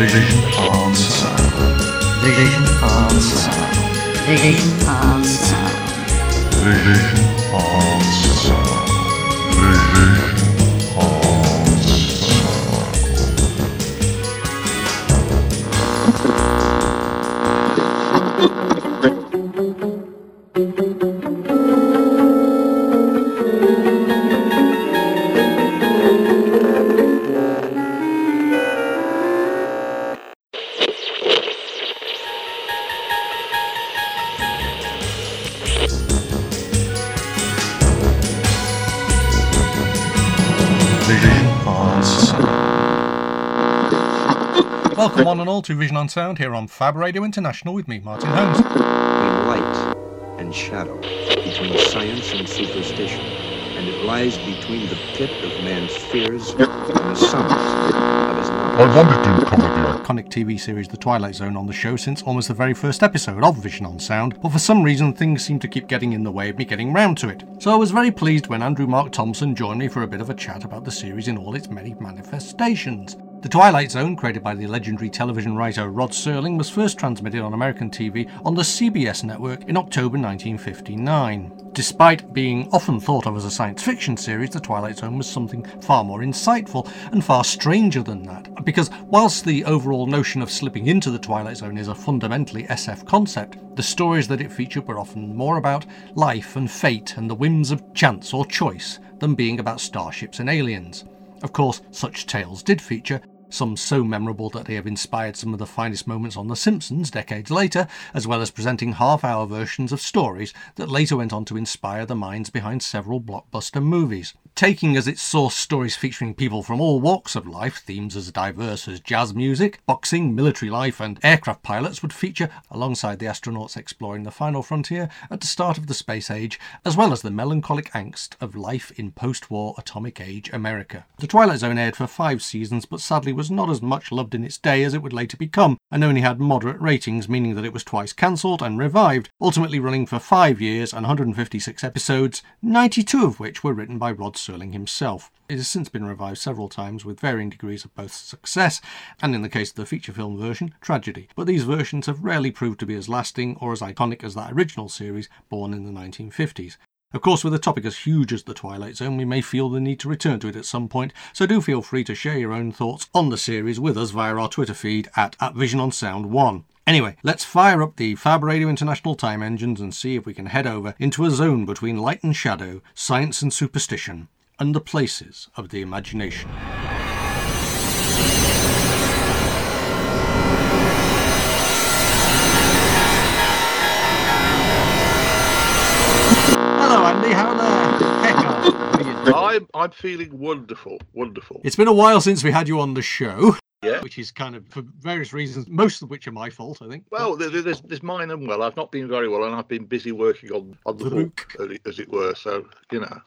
Vision on Sound. Vision on sound. Vision on sound. Vision on Sound. Vision one and all to Vision on Sound here on Fab Radio International with me, Martin Holmes. between light and shadow, between science and superstition, and it lies between the pit of man's fears and the summit of his I knowledge. wanted to cover the Iconic TV series The Twilight Zone on the show since almost the very first episode of Vision on Sound, but for some reason things seem to keep getting in the way of me getting round to it. So I was very pleased when Andrew Mark Thompson joined me for a bit of a chat about the series in all its many manifestations. The Twilight Zone, created by the legendary television writer Rod Serling, was first transmitted on American TV on the CBS network in October 1959. Despite being often thought of as a science fiction series, The Twilight Zone was something far more insightful and far stranger than that. Because whilst the overall notion of slipping into the Twilight Zone is a fundamentally SF concept, the stories that it featured were often more about life and fate and the whims of chance or choice than being about starships and aliens. Of course, such tales did feature, some so memorable that they have inspired some of the finest moments on The Simpsons decades later, as well as presenting half hour versions of stories that later went on to inspire the minds behind several blockbuster movies. Taking as its source stories featuring people from all walks of life, themes as diverse as jazz music, boxing, military life, and aircraft pilots would feature alongside the astronauts exploring the final frontier at the start of the space age, as well as the melancholic angst of life in post war atomic age America. The Twilight Zone aired for five seasons, but sadly was not as much loved in its day as it would later become, and only had moderate ratings, meaning that it was twice cancelled and revived, ultimately running for five years and 156 episodes, 92 of which were written by Rod Serling himself. It has since been revived several times with varying degrees of both success and, in the case of the feature film version, tragedy. But these versions have rarely proved to be as lasting or as iconic as that original series born in the 1950s. Of course, with a topic as huge as The Twilight Zone, we may feel the need to return to it at some point, so do feel free to share your own thoughts on the series with us via our Twitter feed at, at Vision on Sound 1. Anyway, let's fire up the Fab Radio International time engines and see if we can head over into a zone between light and shadow, science and superstition, and the places of the imagination. Hello, Andy. How the heck are you? How are you doing? I'm I'm feeling wonderful, wonderful. It's been a while since we had you on the show. Yeah. Which is kind of for various reasons, most of which are my fault, I think. Well, there- there- there's there's mine and well. I've not been very well, and I've been busy working on on the The book, as it, as it were. So you know,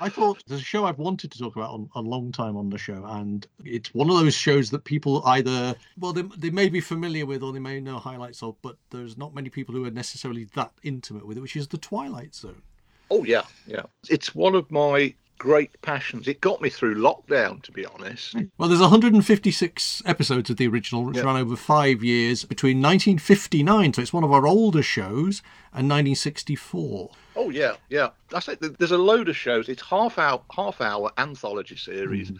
I thought there's a show I've wanted to talk about on, a long time on the show, and it's one of those shows that people either, well, they, they may be familiar with or they may know highlights of, but there's not many people who are necessarily that intimate with it, which is The Twilight Zone. oh yeah, yeah. It's one of my great passions. It got me through lockdown, to be honest. Well, there's 156 episodes of the original, which Yeah. ran over five years between 1959, so it's one of our older shows, and 1964. Oh yeah, yeah. That's it. There's a load of shows. It's half hour half hour anthology series,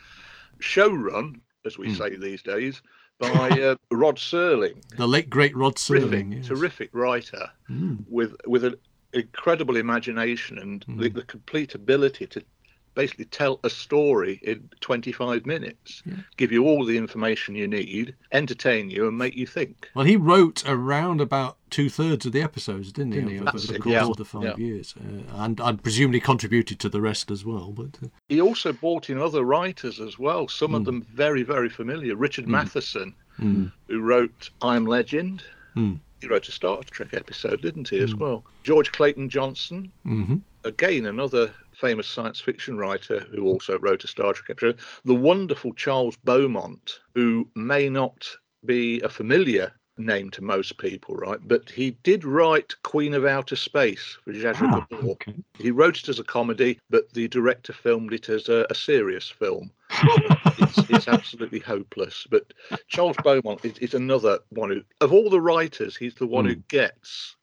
show run, as we say these days, by uh, Rod Serling. The late great Rod terrific, Serling. yes. terrific writer Mm. with with an incredible imagination and the, the complete ability to basically tell a story in 25 minutes, give you all the information you need, entertain you, and make you think. Well, he wrote around about two thirds of the episodes, didn't he, Didn't he? over the course yeah. of the five Yeah. years? Uh, and, and presumably contributed to the rest as well. But uh, He also brought in other writers as well, some Hmm. of them very, very familiar. Richard Matheson, mm, who wrote I'm Legend. Hmm. He wrote a Star Trek episode, didn't he, as well? George Clayton Johnson, hmm again, another famous science fiction writer who also wrote a Star Trek episode, the wonderful Charles Beaumont, who may not be a familiar name to most people, right? But he did write Queen of Outer Space for Zsa Ah, Gabor. okay. He wrote it as a comedy, but the director filmed it as a, a serious film. it's, it's absolutely hopeless. But Charles Beaumont is, is another one who, of all the writers, he's the one who gets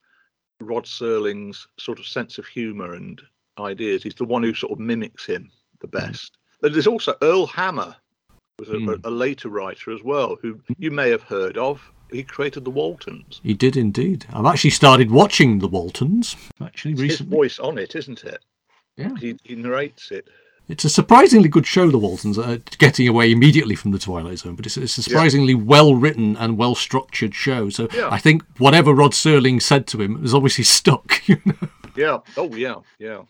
Rod Serling's sort of sense of humour and ideas. He's the one who sort of mimics him the best. But there's also Earl Hamner, was a, Mm. a later writer as well, who you may have heard of. He created the Waltons. He did indeed. I've actually started watching The Waltons, actually, His recently. voice on it, isn't it? Yeah. He, he narrates it. It's a surprisingly good show, The Waltons, uh, getting away immediately from the Twilight Zone, but it's, it's a surprisingly well written and well structured show. So Yeah. I think whatever Rod Serling said to him is obviously stuck. You know? Yeah. Oh, yeah. Yeah.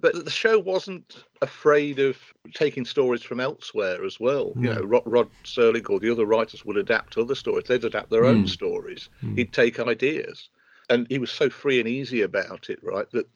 But the show wasn't afraid of taking stories from elsewhere as well. You know, Rod, Rod Serling or the other writers would adapt other stories. They'd adapt their own hmm. stories. Hmm. He'd take ideas. And he was so free and easy about it, right? That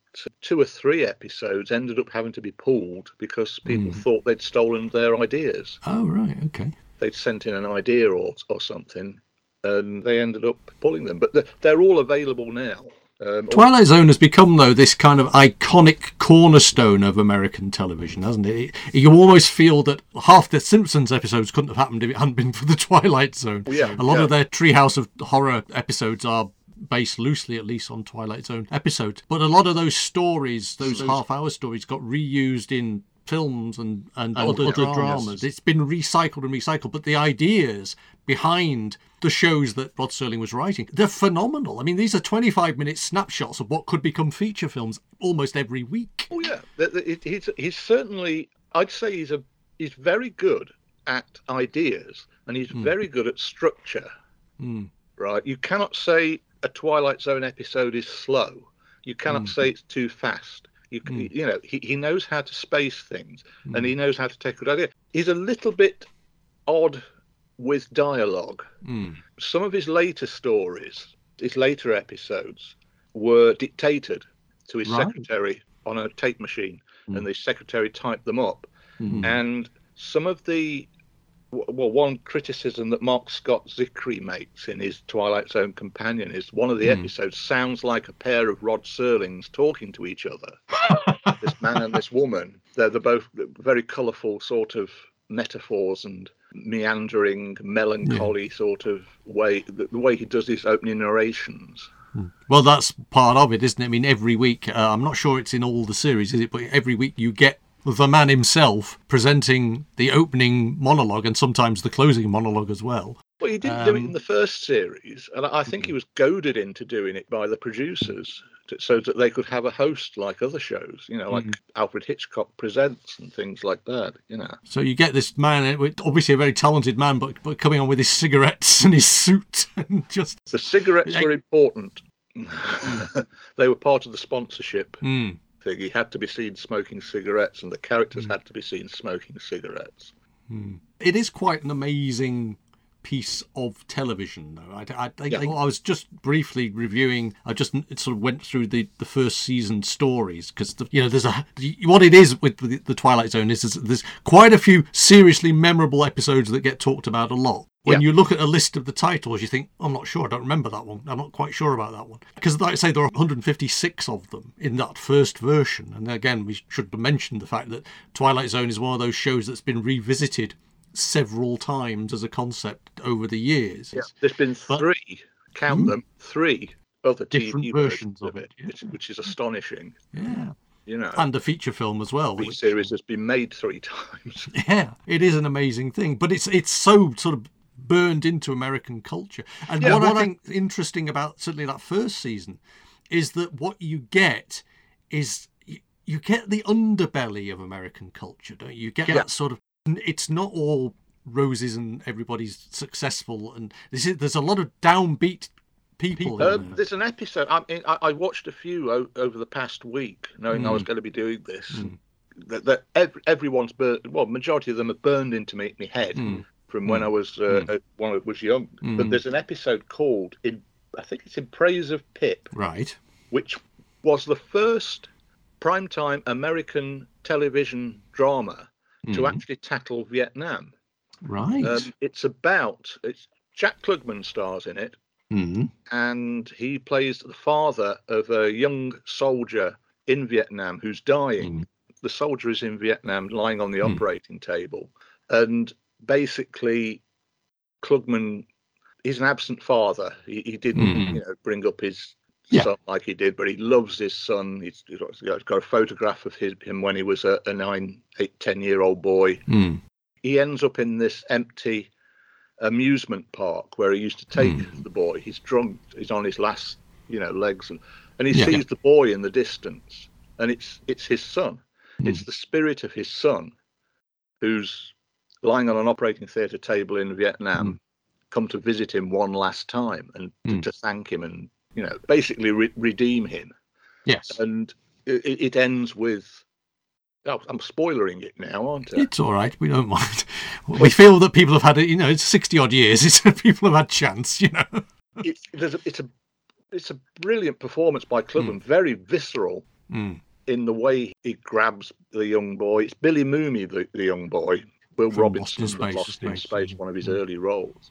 two or three episodes ended up having to be pulled because people hmm. thought they'd stolen their ideas. Oh, right. Okay. They'd sent in an idea or, or something and they ended up pulling them. But they're all available now. Um, Twilight Zone has become, though, this kind of iconic cornerstone of American television, hasn't it? You almost feel that half the Simpsons episodes couldn't have happened if it hadn't been for the Twilight Zone. Yeah, a lot yeah. of their Treehouse of Horror episodes are based loosely, at least, on Twilight Zone episodes. But a lot of those stories, those half-hour stories, got reused in films and, and, other, other dramas. dramas. It's been recycled and recycled, but the ideas behind the shows that Rod Serling was writing, they're phenomenal. I mean, these are 25 minute snapshots of what could become feature films almost every week. Oh yeah, Th- th- it- he's he's certainly. I'd say he's a he's very good at ideas, and he's hmm. very good at structure. Hmm. Right, you cannot say a Twilight Zone episode is slow. You cannot hmm. say it's too fast. You can, you know, he, he knows how to space things, and he knows how to take a good idea. He's a little bit odd with dialogue. Hmm. Some of his later stories, his later episodes, were dictated to his Right. secretary on a tape machine, hmm. and the secretary typed them up. Hmm. And some of the well, one criticism that Marc Scott Zicree makes in his Twilight Zone companion is one of the episodes sounds like a pair of Rod Serlings talking to each other. this man and this woman. They're, they're both very colourful sort of metaphors and meandering, melancholy sort of way. The, the way he does his opening narrations. Well, that's part of it, isn't it? I mean, every week, uh, I'm not sure it's in all the series, is it? But every week you get the man himself presenting the opening monologue and sometimes the closing monologue as well. Well, he didn't do it Um, in the first series, and I think he was goaded into doing it by the producers to, so that they could have a host like other shows, you know, like Alfred Hitchcock Presents and things like that, you know. So you get this man, uh, obviously a very talented man, but, but coming on with his cigarettes and his suit and just. The cigarettes were important. they were part of the sponsorship Mm. thing. He had to be seen smoking cigarettes, and the characters had to be seen smoking cigarettes. It is quite an amazing piece of television, though. I, I, I, Yeah. I was just briefly reviewing. I just sort of went through the, the first season stories because you know there's a what it is with the, the Twilight Zone is, is there's quite a few seriously memorable episodes that get talked about a lot. When Yeah. you look at a list of the titles, you think, I'm not sure, I don't remember that one. I'm not quite sure about that one. Because, like I say, there are 156 of them in that first version. And again, we should mention the fact that Twilight Zone is one of those shows that's been revisited several times as a concept over the years. It's- There's been But- three, count hmm? them, three other Different TV versions of it, yeah. which, which is astonishing. Yeah. You know, And a feature film as well. the which- series has been made three times. Yeah, it is an amazing thing, but it's it's so sort of burned into American culture. And Yeah, what, what I I- think interesting about certainly that first season is that what you get is you, you get the underbelly of American culture, don't you? You get that sort of it's not all roses and everybody's successful and this is, there's a lot of downbeat people. in Um, there. there's an episode. I, mean, I, I watched a few o- over the past week, knowing I Hmm. was going to be doing this. That, that ev- everyone's burned. Well, majority of them have burned into me, head Hmm. from when I was uh, uh, when I was young. But there's an episode called "In." I think it's in praise of Pip, Right. which was the first primetime American television drama Hmm. to actually tackle Vietnam. Right. Um, it's about it's Jack Klugman stars in it, Mm. and he plays the father of a young soldier in Vietnam who's dying. The soldier is in Vietnam, lying on the operating table, and basically, Klugman, he's an absent father. He, he didn't, Mhm. you know, bring up his Yeah. son like he did, but he loves his son. He's, he's got a photograph of his, him when he was a, a nine, eight, ten year old boy. Mm. He ends up in this empty amusement park where he used to take the boy. He's drunk. He's on his last, you know, legs, and and he Yeah. sees the boy in the distance, and it's it's his son. It's the spirit of his son, who's lying on an operating theatre table in Vietnam, come to visit him one last time and to, Mm. to thank him and you know basically re- redeem him. Yes. And it, it ends with. Oh, I'm spoiling it now, aren't I? It's all right. We don't mind. We feel that people have had it. You know, it's sixty odd years. It's people have had chance. You know. it's there's a, it's a it's a brilliant performance by Klugman, very visceral Mm. in the way he grabs the young boy. It's Billy Mumy, the, the young boy, Will From Robinson Lost in Space, Lost in Space. Space, one of his Mm. early roles.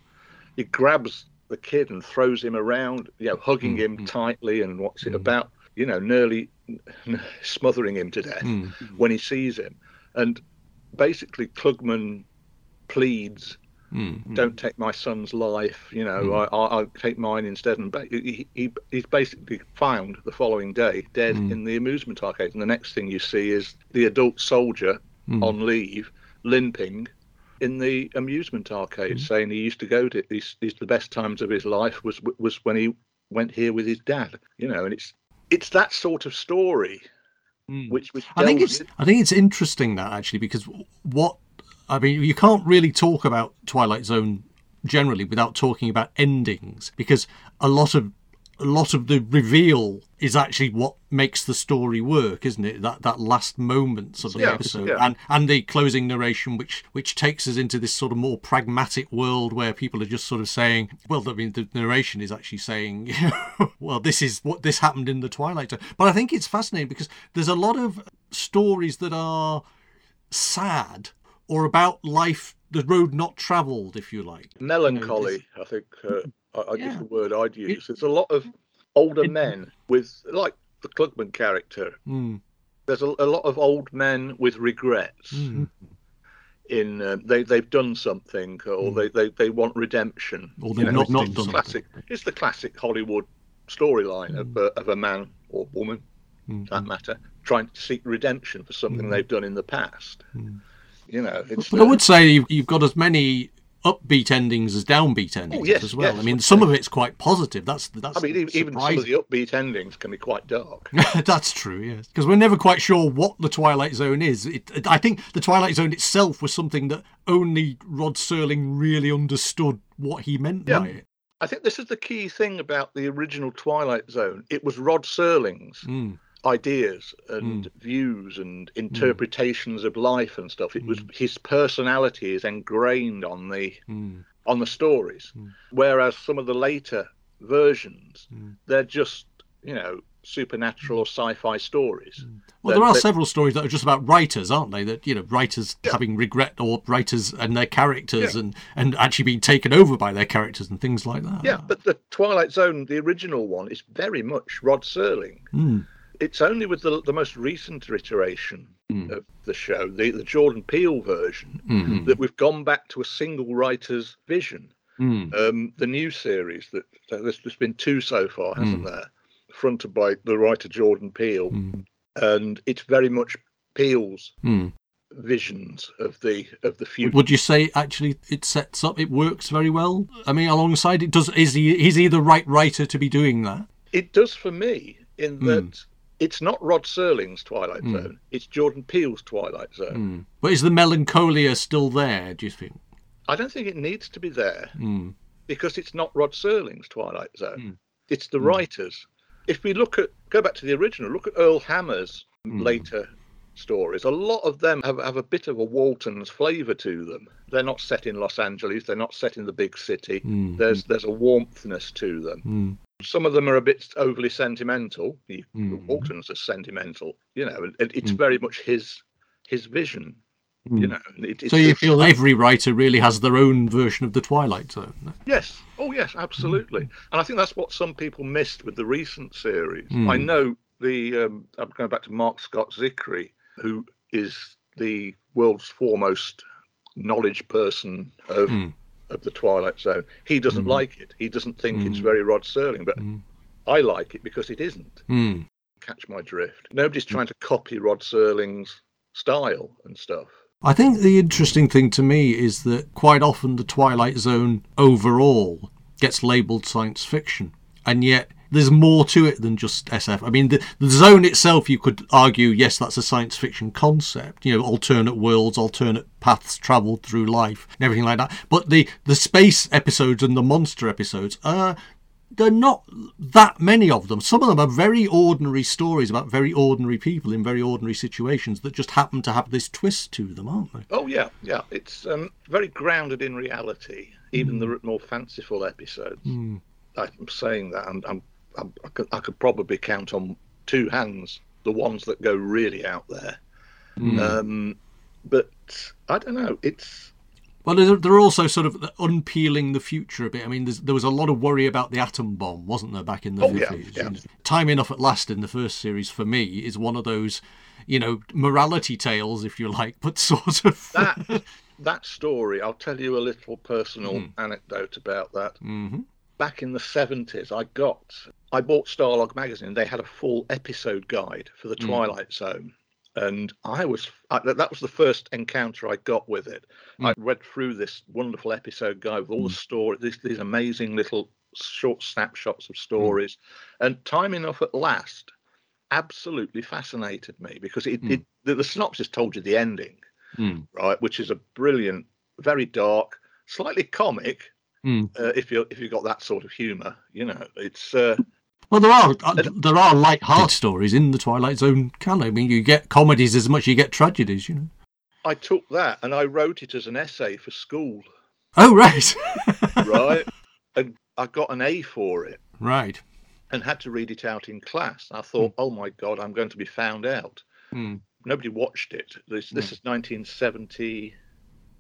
He grabs the kid and throws him around, you know, hugging him Mm. tightly, and what's it Mm. about? You know, nearly smothering him to death Mm. when he sees him, and basically Klugman pleads Mm. don't take my son's life. You know, Mm. I, I, I'll take mine instead. And ba- he, he, he's basically found the following day dead Mm. in the amusement arcade. And the next thing you see is the adult soldier Mm. on leave, limping in the amusement arcade, Mm. saying he used to go to these, these the best times of his life was was when he went here with his dad. You know, and it's it's that sort of story which which I think delves it's I think it's interesting that actually because what I mean you can't really talk about Twilight Zone generally without talking about endings because a lot of a lot of the reveal is actually what makes the story work, isn't it? That that last moments of the Yeah, episode yeah. and and the closing narration, which which takes us into this sort of more pragmatic world where people are just sort of saying, well, I mean, the narration is actually saying, you know, well, this is what this happened in the Twilight Zone. But I think it's fascinating because there's a lot of stories that are sad or about life, the road not travelled, if you like. melancholy i think uh, I, I Yeah. guess the word i'd use. There's a lot of older men with like the klugman character. Mm, there's a, a lot of old men with regrets mm. in uh, they they've done something or they, they they want redemption. Or they've not- it's not the done classic it's the classic hollywood storyline of, uh, of a man or woman Mm. for that matter trying to seek redemption for something they've done in the past. Mm. you know it's But I uh, would say you've, you've got as many upbeat endings as downbeat endings Oh, yes, as well. yes. I mean, some of it's quite positive. That's that's. i mean even, even some of the upbeat endings can be quite dark That's true, yes. Because we're never quite sure what the Twilight Zone is. It, it- I think the Twilight Zone itself was something that only Rod Serling really understood what he meant Yeah. by it. I think this is the key thing about the original Twilight Zone. It was Rod Serling's Mm, ideas and views and interpretations of life and stuff. It was his personality is ingrained on the mm, on the stories, Mm. whereas some of the later versions Mm. they're just you know supernatural or sci-fi stories. Well, there are several stories that are just about writers, aren't they? That you know, writers having regret or writers and their characters, and and actually being taken over by their characters and things like that. Yeah, but the Twilight Zone, the original one, is very much Rod Serling. Mm, it's only with the, the most recent iteration Mm. of the show, the, the Jordan Peele version, mm, that we've gone back to a single writer's vision. mm, Um, the new series that so there's, there's been two so far, hasn't Mm. there? Fronted by the writer Jordan Peele, mm, and it's very much Peele's mm. visions of the of the future. Would you say actually it sets up, it works very well? I mean, alongside it, does is he is he the right writer to be doing that? It does for me in Mm. It's not Rod Serling's Twilight Mm. Zone; it's Jordan Peele's Twilight Zone. Mm. But is the melancholia still there? Do you think? I don't think it needs to be there. Mm. because it's not Rod Serling's Twilight Zone. Mm. It's the Mm. writers. If we look at go back to the original, look at Earl Hamner's Mm. later stories. A lot of them have, have a bit of a Walton's flavour to them. They're not set in Los Angeles. They're not set in the big city. There's there's a warmthness to them. Mm. Some of them are a bit overly sentimental. The Mm. Walton's are sentimental, you know. and it- it's Mm. very much his his vision, you know. and It, So you feel every writer really has their own version of the Twilight Zone? Yes. Oh, yes, absolutely. And I think that's what some people missed with the recent series. Mm. I know the um, I'm going back to Marc Scott Zicree, who is the world's foremost knowledge person of Mm. Of the Twilight Zone. He doesn't like it. He doesn't think it's Mm. very Rod Serling, but Mm. I like it because it isn't. Mm. Catch my drift. Nobody's trying to copy Rod Serling's style and stuff. I think the interesting thing to me is that quite often the Twilight Zone overall gets labelled science fiction, and yet there's more to it than just SF. I mean, the, the zone itself, you could argue, yes, that's a science fiction concept. You know, alternate worlds, alternate paths travelled through life, and everything like that. But the the space episodes and the monster episodes are. There are not that many of them. Some of them are very ordinary stories about very ordinary people in very ordinary situations that just happen to have this twist to them, aren't they? Oh yeah, yeah. It's um, very grounded in reality. Even the more fanciful episodes. Mm. I'm saying that, and I'm, I'm, I, could, I could probably count on two hands the ones that go really out there. Um, but I don't know. It's Well, they're, also sort of unpeeling the future a bit. I mean, there's, there was a lot of worry about the atom bomb, wasn't there, back in the Oh, yeah, 50s? yeah. And Time Enough at Last in the first series, for me, is one of those, you know, morality tales, if you like, but sort of. that that story. I'll tell you a little personal anecdote about that. hmm back in the 70s i got i bought starlog magazine. They had a full episode guide for the twilight zone and i was I, that was the first encounter i got with it. I read through this wonderful episode guide with all the story these, these amazing little short snapshots of stories and time enough at last absolutely fascinated me because it, it the, the synopsis told you the ending Mm. right which is a brilliant very dark slightly comic Mm. uh, if you if you've got that sort of humour, you know, it's uh, Well, there are uh, there are light-hearted stories in the Twilight Zone canon. I mean, you get comedies as much as you get tragedies, you know. I took that and I wrote it as an essay for school, Oh, right. right? and I got an A for it right. and had to read it out in class. I thought, oh my god, I'm going to be found out. Mm. Nobody watched it. This this is 1970,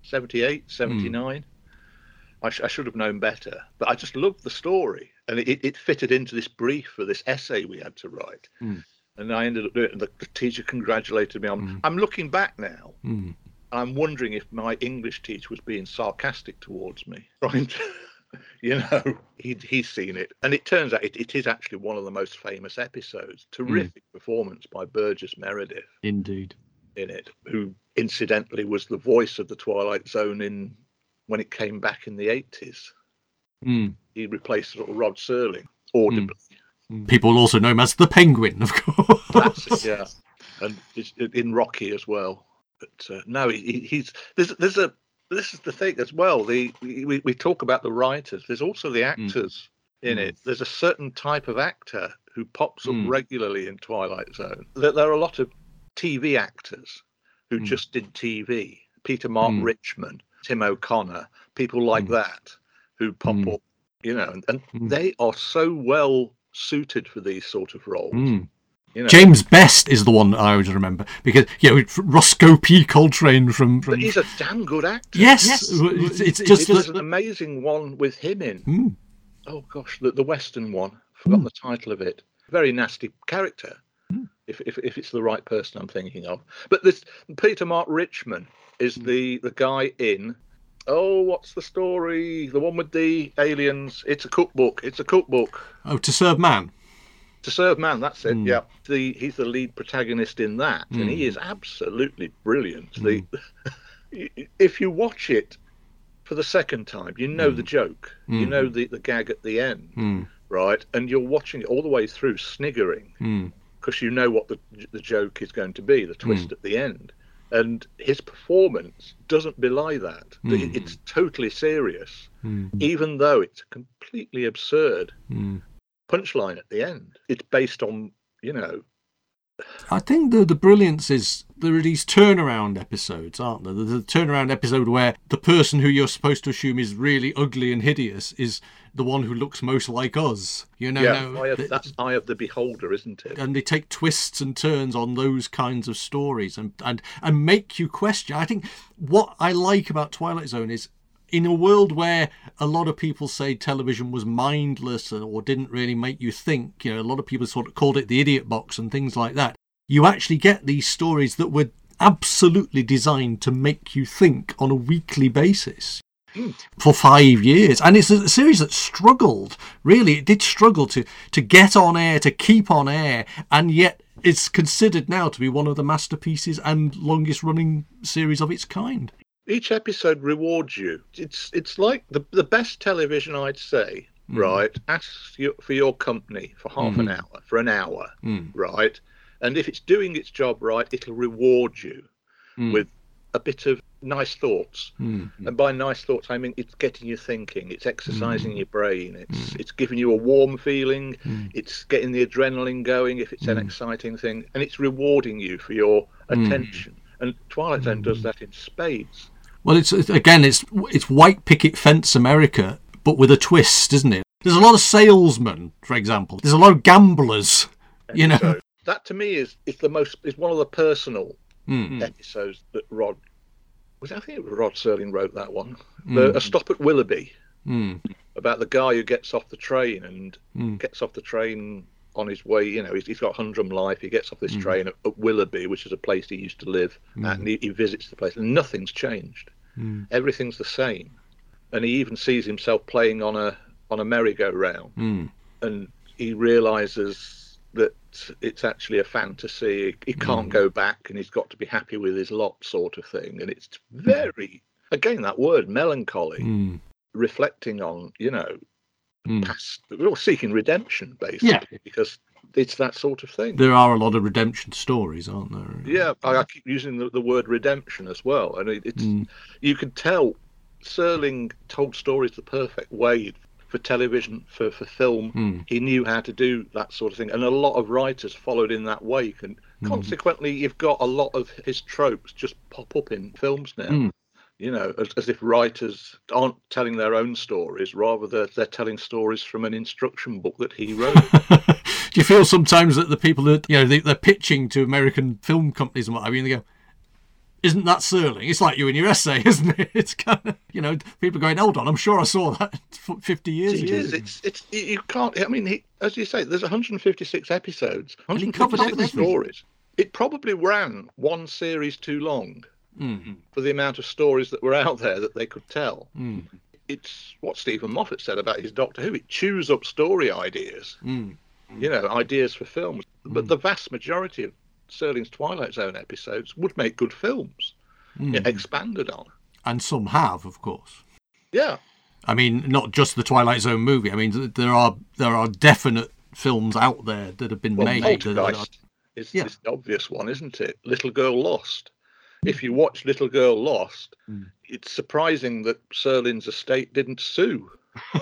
78, 79. I, sh- I should have known better, but I just loved the story, and it, it fitted into this brief for this essay we had to write. Mm. And I ended up doing it. And the, the teacher congratulated me on. I'm looking back now. Mm. I'm wondering if my English teacher was being sarcastic towards me, trying to, you know, he'd, he's seen it. And it turns out it, it is actually one of the most famous episodes. Terrific performance by Burgess Meredith Indeed. in it, who incidentally was the voice of the Twilight Zone in when it came back in the 80s. Mm. He replaced sort of Rod Serling audibly. People also know him as the Penguin, of course. That's it, yeah. And it's in Rocky as well. But uh, no, he, he- he's there's there's a this is the thing as well. The we, we talk about the writers. There's also the actors in Mm. it. There's a certain type of actor who pops up Mm. regularly in Twilight Zone. There, there are a lot of TV actors who Mm. just did TV. Peter Mark Mm. Richman, Tim O'Connor, people like Mm. that who pop Mm. up. You know, and, and Mm. they are so well suited for these sort of roles. Mm. You know, James Best is the one I always remember because you know Roscoe P. Coltrane from from But he's a damn good actor. yes, Yes. it's, it's It- just There's the- an amazing one with him in. Mm. Oh gosh, the, the Western one. Forgotten the title of it. Very nasty character. If, if if it's the right person I'm thinking of. But this Peter Mark Richman is the the guy in. Oh, what's the story? The one with the aliens. It's a cookbook. It's a cookbook. oh to serve man. To serve man. That's it. Mm. Yeah. The he's the lead protagonist in that, and he is absolutely brilliant. The if you watch it for the second time, you know the joke. You know the, the gag at the end, Mm. right? And you're watching it all the way through, sniggering Mm. because you know what the the joke is going to be, the twist at the end. And his performance doesn't belie that. Mm. It's totally serious, Mm. even though it's a completely absurd Mm. punchline at the end. It's based on, you know, I think the the brilliance is there are these turnaround episodes, aren't there? The, the turnaround episode where the person who you're supposed to assume is really ugly and hideous is the one who looks most like us. You know, yeah, no, eye of, th- that's eye of the beholder, isn't it? and they take twists and turns on those kinds of stories and, and and make you question. I think what I like about Twilight Zone is in a world where a lot of people say television was mindless or didn't really make you think, you know, a lot of people sort of called it the idiot box and things like that. You actually get these stories that were absolutely designed to make you think on a weekly basis for five years. And it's a series that struggled, really, it did struggle to, to get on air, to keep on air, and yet it's considered now to be one of the masterpieces and longest running series of its kind. Each episode rewards you. It's it's like the the best television, I'd say. Mm. Right, ask you, for your company for half an mm-hmm. hour, for an hour, mm. right, and if it's doing its job right, it'll reward you mm. with a bit of nice thoughts. Mm-hmm. And by nice thoughts, I mean it's getting you thinking, it's exercising your brain, it's it's giving you a warm feeling, it's getting the adrenaline going if it's an exciting thing, and it's rewarding you for your attention. And Twilight Zone does that in spades. Well, it's it's- again, it's it's white picket fence America, but with a twist, isn't it? There's a lot of salesmen, for example. There's a lot of gamblers, you know. So that to me is is the most is one of the personal hmm. Hmm. episodes that Rod was. I think Rod Serling wrote that one. Hmm. The, a stop at Willoughby about the guy who gets off the train and gets off the train on his way. You know, he's, he's got Humdrum life. He gets off this mm. train at, at Willoughby, which is a place he used to live, mm. and he, he visits the place, and nothing's changed. Mm. Everything's the same, and he even sees himself playing on a on a merry-go-round and he realizes that it's actually a fantasy. He can't go back, and he's got to be happy with his lot, sort of thing. And it's very, again, that word melancholy, reflecting on, you know, Mm. past, well, seeking redemption, basically, Yeah. because it's that sort of thing. There are a lot of redemption stories, aren't there? Yeah, I, I keep using the, the word redemption as well, and it, it's mm. you can tell Serling told stories the perfect way for television, for for film. Hmm. He knew how to do that sort of thing, and a lot of writers followed in that wake, and hmm. consequently, you've got a lot of his tropes just pop up in films now. Hmm. You know, as, as if writers aren't telling their own stories, rather they're, they're telling stories from an instruction book that he wrote. Do you feel sometimes that the people that you know they, they're pitching to American film companies and what have you, and they go, "Isn't that Serling?" It's like you in your essay, isn't it? It's kind of you know people going, "Hold on, I'm sure I saw that 50 years It ago." is. It's it's you- can't. I mean, he, as you say, there's 156 episodes, he covered 156 stories. It probably ran one series too long Mm-hmm. for the amount of stories that were out there that they could tell. Mm. It's what Steven Moffat said about his Doctor Who. It chews up story ideas, Mm. you know, ideas for films. But the vast majority of Serling's Twilight Zone episodes would make good films, Mm. yeah, expanded on. And some have, of course. Yeah, I mean, not just the Twilight Zone movie. I mean, there are there are definite films out there that have been Well, made. that are- is, Yeah. is the obvious one, isn't it? Little Girl Lost. If you watch Little Girl Lost, Mm. it's surprising that Serling's estate didn't sue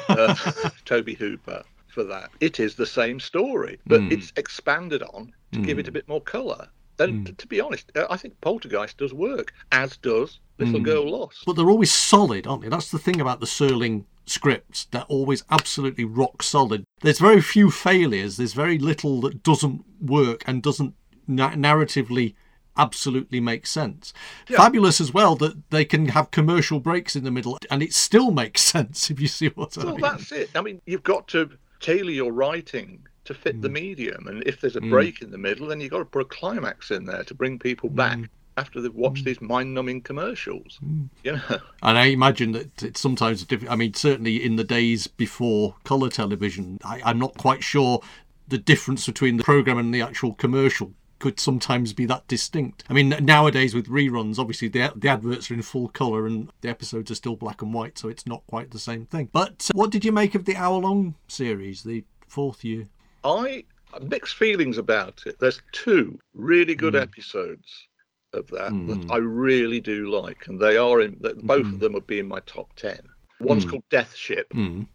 uh, Tobe Hooper for that. It is the same story, but Mm. it's expanded on to give it a bit more colour. And t- to be honest, uh, I think Poltergeist does work, as does Little Girl Lost. But they're always solid, aren't they? That's the thing about the Serling scripts. They're always absolutely rock solid. There's very few failures. There's very little that doesn't work and doesn't na- narratively absolutely makes sense. Fabulous as well that they can have commercial breaks in the middle and it still makes sense if you see what I Well, mean. that's it. I mean, you've got to tailor your writing to fit Mm. the medium, and if there's a break in the middle, then you've got to put a climax in there to bring people back Mm. after they've watched these mind-numbing commercials. You know, And I imagine that it's sometimes difficult. I mean, certainly in the days before colour television, I, I'm not quite sure the difference between the programme and the actual commercial could sometimes be that distinct. I mean, nowadays with reruns, obviously the, the adverts are in full colour and the episodes are still black and white, so it's not quite the same thing. But uh, what did you make of the hour long series, the fourth year? I mixed feelings about it. There's two really good Mm. episodes of that that I really do like, and they are in that both Mm. of them would be in my top ten. One's called Death Ship. Mm.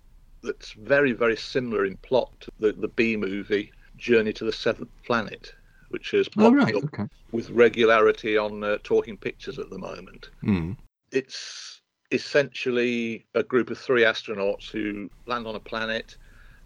That's very, very similar in plot to the, the B movie Journey to the Seventh Planet, which is Oh, popping right, up okay. with regularity on uh, Talking Pictures at the moment. Mm. It's essentially a group of three astronauts who land on a planet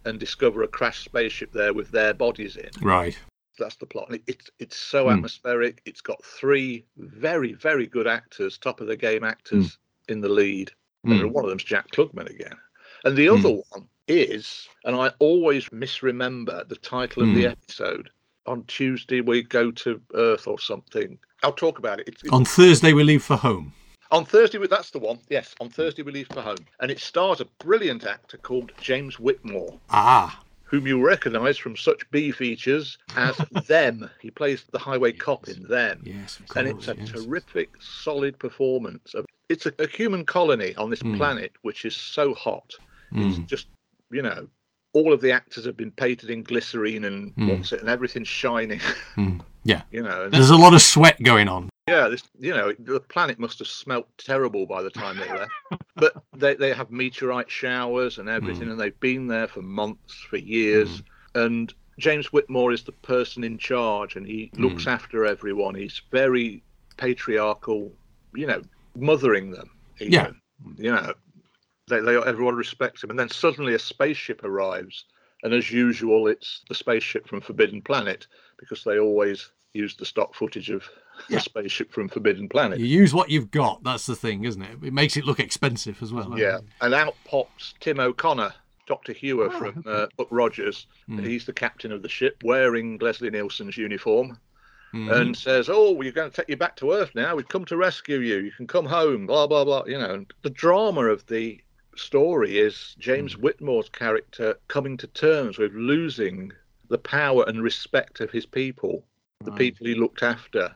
and discover a crashed spaceship there with their bodies in. Right. That's the plot. And it- It's it's so Hmm. atmospheric. It's got three very very good actors, top of the game actors in the lead. And Mm. one of them's Jack Klugman again. And the other one is, and I always misremember the title of the Mm. episode. On Tuesday we go to Earth or something. I'll talk about it. It's, it's- On Thursday, we leave for home. on Thursday, we- that's the one. Yes, on Thursday we leave for home, and it stars a brilliant actor called James Whitmore, Ah, whom you recognise from such B features as Them. He plays the highway cop in Them. yes, of and it's a yes. terrific, solid performance. It's a, a human colony on this Mm. planet which is so hot. It's Mm. just, you know, all of the actors have been painted in glycerine and Mm. what's it, and everything's shining. Mm. Yeah. You know, There's a lot of sweat going on. yeah, this, you know, the planet must have smelt terrible by the time they left. but they, they have meteorite showers and everything, and they've been there for months, for years. And James Whitmore is the person in charge, and he looks after everyone. He's very patriarchal, you know, mothering them. even. Yeah. You know, they, they everyone respects him, and then suddenly a spaceship arrives, and as usual, it's the spaceship from Forbidden Planet because they always use the stock footage of Yeah. the spaceship from Forbidden Planet. You use what you've got. That's the thing, isn't it? It makes it look expensive as well. Yeah, and out pops Tim O'Connor, Doctor Huer Oh, from uh, Buck Rogers. Mm. He's the captain of the ship, wearing Leslie Nielsen's uniform, Mhm. and says, "Oh, we're going to take you back to Earth now. We've come to rescue you. You can come home." Blah blah blah. You know, and the drama of the story is James Mm. Whitmore's character coming to terms with losing the power and respect of his people, the Right. people he looked after,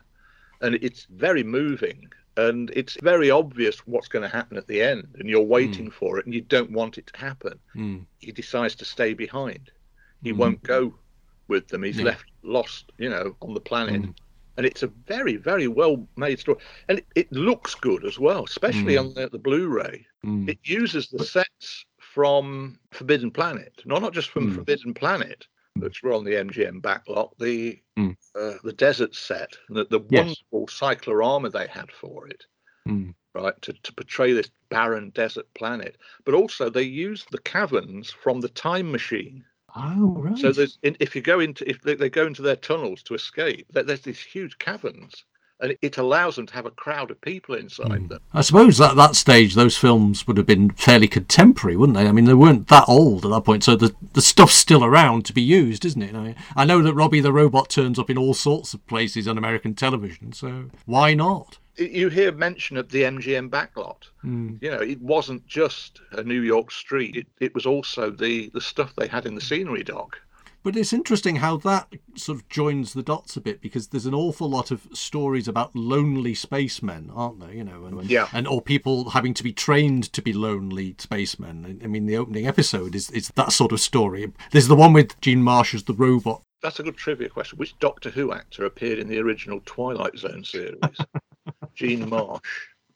and it's very moving. And it's very obvious what's going to happen at the end, and you're waiting for it, and you don't want it to happen. Mm. He decides to stay behind. He Mhm. won't go with them. He's Yeah. left lost, you know, on the planet. And it's a very, very well made story. And it, it looks good as well, especially Mm. on the, the Blu ray. Mm. It uses the sets from Forbidden Planet, no, not just from Mm. Forbidden Planet, which were on the MGM backlot, the Mm. uh, the desert set, the, the Yes. wonderful cyclorama they had for it Mm. right, to, to portray this barren desert planet. But also, they used the caverns from the time machine. Oh, right. So there's, in, if you go into, if they, they go into their tunnels to escape, there, there's these huge caverns, and it, it allows them to have a crowd of people inside Mm. them. I suppose at that stage, those films would have been fairly contemporary, wouldn't they? I mean, they weren't that old at that point, so the, the stuff's still around to be used, isn't it? I, mean, I know that Robby the Robot turns up in all sorts of places on American television, so why not? You hear mention of the MGM backlot. Mm. You know, it wasn't just a New York street; it, it was also the the stuff they had in the scenery dock. But it's interesting how that sort of joins the dots a bit because there's an awful lot of stories about lonely spacemen, aren't there? You know, and, Yeah. and or people having to be trained to be lonely spacemen. I mean, the opening episode is is that sort of story. There's the one with Jean Marsh as the robot. That's a good trivia question. Which Doctor Who actor appeared in the original Twilight Zone series? Jean Marsh.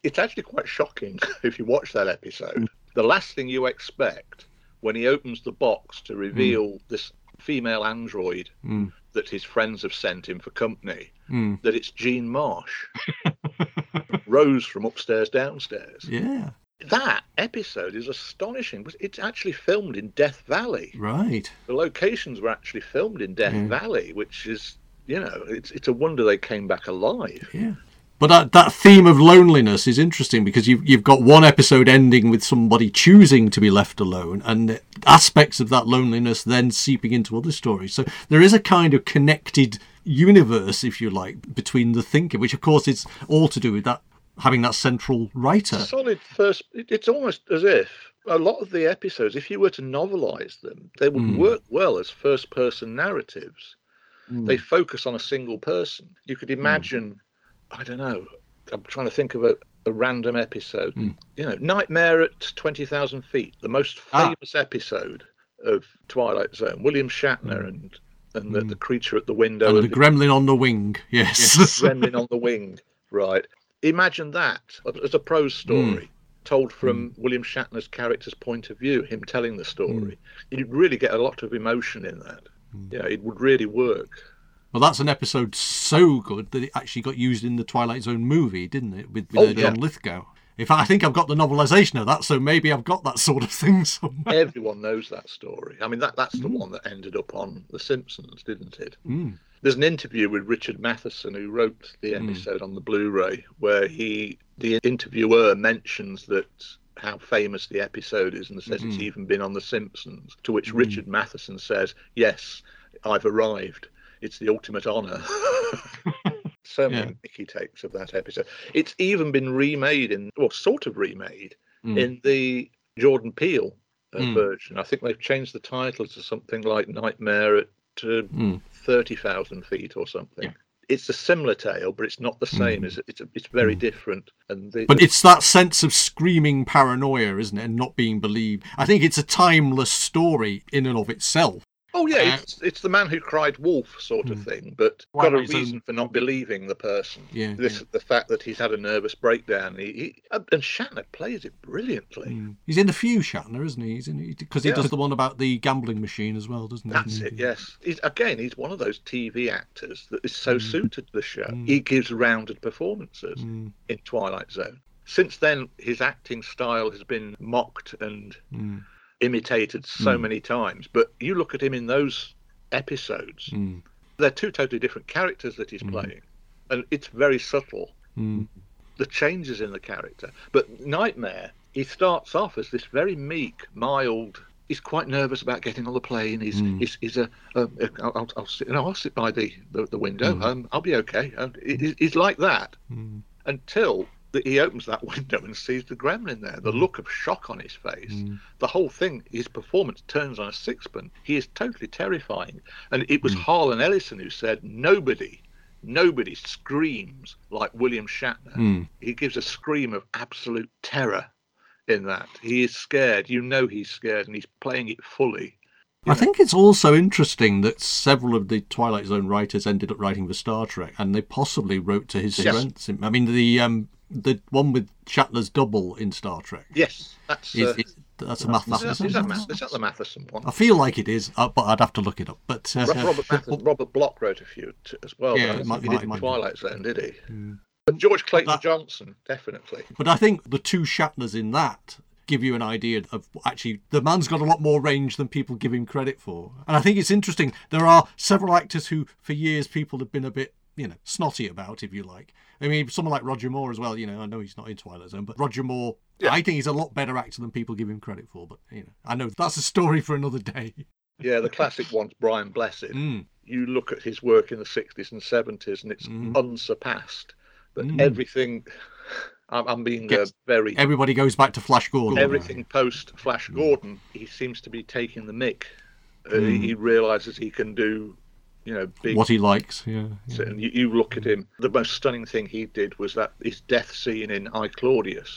It's actually quite shocking if you watch that episode. The last thing you expect when he opens the box to reveal this female android Mm. that his friends have sent him for company, Mm. that it's Jean Marsh. Rose from upstairs downstairs. Yeah, That episode is astonishing. but It's actually filmed in Death Valley right. the locations were actually filmed in Death Yeah. Valley, which is, you know, it's it's a wonder they came back alive. Yeah. But that, that theme of loneliness is interesting because you've, you've got one episode ending with somebody choosing to be left alone and aspects of that loneliness then seeping into other stories. So there is a kind of connected universe, if you like, between the thinker, which of course is all to do with that having that central writer. Solid first. It's almost as if a lot of the episodes, if you were to novelize them, they would Mm. work well as first-person narratives. They focus on a single person. You could imagine, I don't know. I'm trying to think of a, a random episode. Mm. You know, Nightmare at Twenty Thousand Feet, the most Ah. famous episode of Twilight Zone. William Shatner and and the, the creature at the window Mm. and the gremlin on the wing, yes. gremlin on the wing. Right. Imagine that as a prose story told from William Shatner's character's point of view, him telling the story. You'd really get a lot of emotion in that. Yeah, it would really work. Well, that's an episode so good that it actually got used in the Twilight Zone movie, didn't it? With, with Oh, uh, John. Lithgow. In fact, I think I've got the novelisation of that, so maybe I've got that sort of thing somewhere. Everyone knows that story. I mean, that that's the one that ended up on The Simpsons, didn't it? Mm. There's an interview with Richard Matheson, who wrote the episode on the Blu-ray, where he, the interviewer, mentions that how famous the episode is, and says it's even been on The Simpsons. To which Richard Matheson says, "Yes, I've arrived. It's the ultimate honor. so many Yeah. Mickey takes of that episode. It's even been remade in, or sort of remade Mm. in the Jordan Peele uh, Mm. version. I think they've changed the title to something like Nightmare at uh, Mm. thirty thousand feet or something. Yeah. It's a similar tale, but it's not the same. It's it's, it's very different. And the, But it's that sense of screaming paranoia, isn't it, and not being believed. I think it's a timeless story in and of itself. Oh yeah, Uh, it's, it's the man who cried wolf sort of Mm. thing, but Well, got a reason for not believing the person. Yeah, This the fact that he's had a nervous breakdown. He, he and Shatner plays it brilliantly. Mm. He's in a few Shatner, isn't he? He's in because he Yeah. does the one about the gambling machine as well, doesn't he? That's it. Yes. He's again. He's one of those TV actors that is so suited to the show. Mm. He gives rounded performances Mm, in Twilight Zone. Since then, his acting style has been mocked and mm, imitated so Mm. many times. But you look at him in those episodes; mm, they're two totally different characters that he's Mm. playing, and it's very subtle. mm, the changes in the character. But Nightmare, he starts off as this very meek, mild. He's quite nervous about getting on the plane. He's Mm. he's, a, I'll, I'll, I'll sit no, I'll sit by the the, the window. Mm. Um, I'll be okay. Um, he- he's like that until that he opens that window and sees the gremlin there. The look of shock on his face. mm. The whole thing, his performance turns on a sixpence. He is totally terrifying. And it was Mm. Harlan Ellison who said, "Nobody, nobody screams like William Shatner." Mm. he gives a scream of absolute terror in that. He is scared. You know he's scared, and he's playing it fully. I think it's also interesting that several of the Twilight Zone writers ended up writing for Star Trek, and they possibly wrote to his Yes. strengths. I mean, the um, the one with Shatner's double in Star Trek Yes, that's. is, Uh, is that's a is, Matheson. is, that, Ma- is that the Matheson one? I feel like it is, uh, but I'd have to look it up. But uh, Ro- Robert, Matheson, Robert Bloch wrote a few t- as well. Yeah, it might- think he might- did might be. Twilight Zone, did he? Mm. And George Clayton That- Johnson, definitely. But I think the two Shatners in that give you an idea of actually the man's got a lot more range than people give him credit for. And I think it's interesting. There are several actors who, for years, people have been a bit, you know, snotty about, if you like. I mean, someone like Roger Moore as well. You know, I know he's not in Twilight Zone, but Roger Moore, Yeah. I think he's a lot better actor than people give him credit for. But you know, I know that's a story for another day. Yeah, the classic one's Brian Blessed. Mm. You look at his work in the 60s and 70s, and it's Mm. unsurpassed. But Mm. everything. I'm, I'm being uh, Gets- very Everybody goes back to Flash Gordon. everything post Flash Gordon, he seems to be taking the mick. Uh, Mm. He realizes he can do, you know, big. What he likes, yeah. yeah. And you, you look at him. The most stunning thing he did was that his death scene in I Claudius,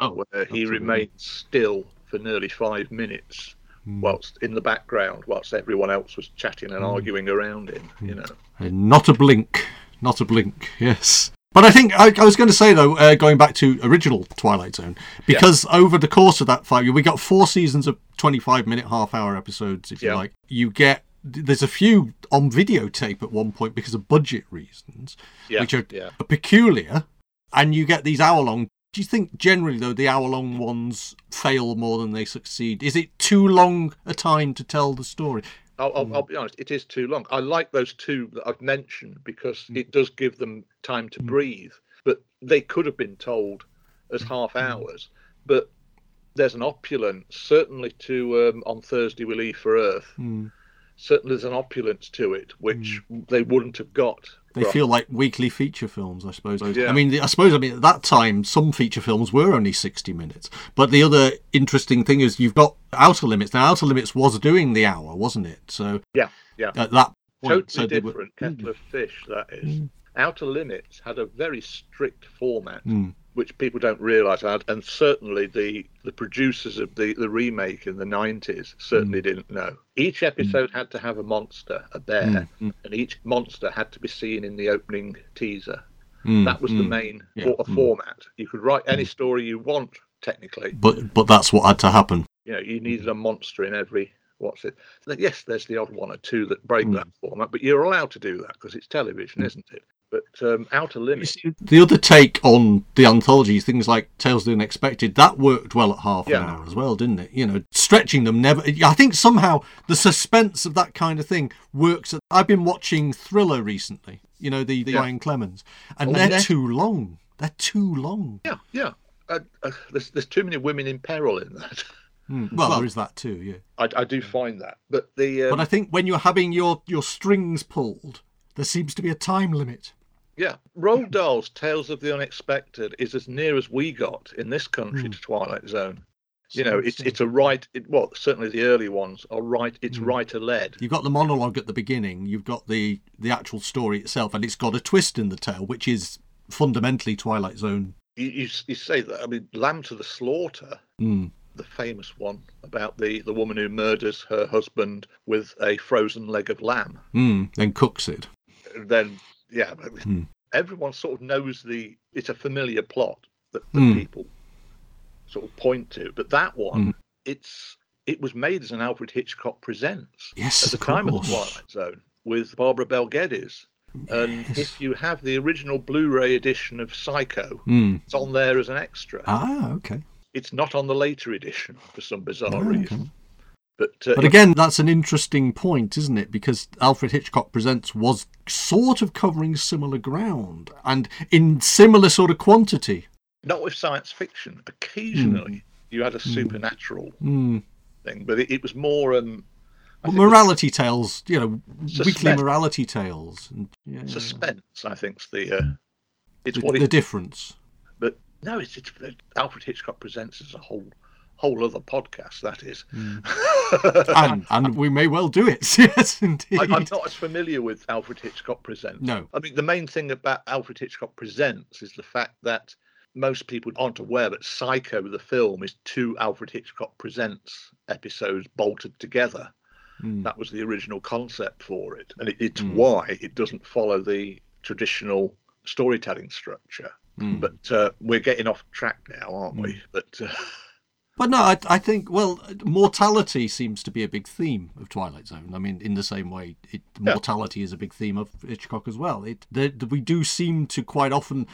Oh, where he remained still for nearly five minutes, Mm. whilst in the background, whilst everyone else was chatting and arguing around him. You know, Uh, Not a blink. Not a blink. Yes. But I think I, I was going to say though, uh, going back to original Twilight Zone, because over the course of that five year, we got four seasons of twenty-five minute, half-hour episodes, if you like. You get there's a few on videotape at one point because of budget reasons, yeah, which are yeah. peculiar, and you get these hour-long. Do you think generally though the hour-long ones fail more than they succeed? Is it too long a time to tell the story? I'll, I'll, Mm. I'll be honest, it is too long. I like those two that I've mentioned because Mm. it does give them time to breathe. But they could have been told as half Mm. hours. But there's an opulence, certainly to um, On Thursday We Leave for Earth. Hmm. Certainly there's an opulence to it, which they wouldn't have got. Mm. They from- feel like weekly feature films, I suppose. Yeah. I mean, I suppose I mean at that time some feature films were only sixty minutes. But the other interesting thing is you've got Outer Limits. Now, Outer Limits was doing the hour, wasn't it? So Yeah, yeah. at that point, totally so they were- different kettle of fish, that is. Outer Limits had a very strict format. Mm. Which people don't realise, and and certainly the the producers of the the remake in the nineties certainly Mm. didn't know. Each episode had to have a monster, a bear, Mm, and each monster had to be seen in the opening teaser. mm, That was the mm. main Yeah, for, a mm. format. You could write any story you want, technically. But but that's what had to happen. You know, you needed a monster in every. What's it? Yes, there's the odd one or two that break Mm. that format, but you're allowed to do that because it's television, isn't it? But um, Outer Limits. the other take on the anthology, things like Tales of the Unexpected, that worked well at half Yeah. an hour as well, didn't it? You know, stretching them never. I think somehow the suspense of that kind of thing works. At, I've been watching Thriller recently. You know, the the Yeah. Brian Clemens, and Oh, they're yeah. too long. They're too long. Yeah, yeah. Uh, uh, there's there's too many women in peril in that. Hmm. Well, there is that too. Yeah, I, I do find that, but the um, but I think when you're having your your strings pulled, there seems to be a time limit. Yeah, Roald Dahl's Tales of the Unexpected is as near as we got in this country Hmm. to Twilight Zone. You know, it's it's a right. It, well, certainly the early ones are right. It's Hmm. writer led. You've got the monologue at the beginning. You've got the the actual story itself, and it's got a twist in the tale, which is fundamentally Twilight Zone. You, you you say that. I mean, Lamb to the Slaughter, Mm. the famous one about the the woman who murders her husband with a frozen leg of lamb. Mm. Then cooks it. Then, yeah, Hmm. everyone sort of knows the. It's a familiar plot that, that Hmm. people sort of point to. But that one, Hmm. it's it was made as an Alfred Hitchcock presents Yes, at the of time of the. Twilight Zone with Barbara Bel Geddes. And Yes. if you have the original Blu-ray edition of Psycho, Mm. it's on there as an extra. Ah, okay. It's not on the later edition for some bizarre Ah, reason. okay. But, uh, But again, that's an interesting point, isn't it? Because Alfred Hitchcock Presents was sort of covering similar ground and in similar sort of quantity. not with science fiction. Occasionally, you had a supernatural Mm. thing, but it, it was more um, think morality tales, you know, weekly morality tales. And, yeah, suspense. I think's the uh, it's the, what the difference. But no, it's, it's Alfred Hitchcock presents as a whole whole other podcast. That is. and and we may well do it. yes, indeed. I, I'm not as familiar with Alfred Hitchcock Presents. No. I mean the main thing about Alfred Hitchcock Presents is the fact that most people aren't aware that Psycho, the film, is two Alfred Hitchcock Presents episodes bolted together. Mm. That was the original concept for it, and it, it's Mm. why it doesn't follow the traditional storytelling structure. Mm. But uh, we're getting off track now, aren't we? But uh, But no, I, I think well, mortality seems to be a big theme of Twilight Zone. I mean, in the same way, it, Yeah. mortality is a big theme of Hitchcock as well. It the, the- we do seem to quite often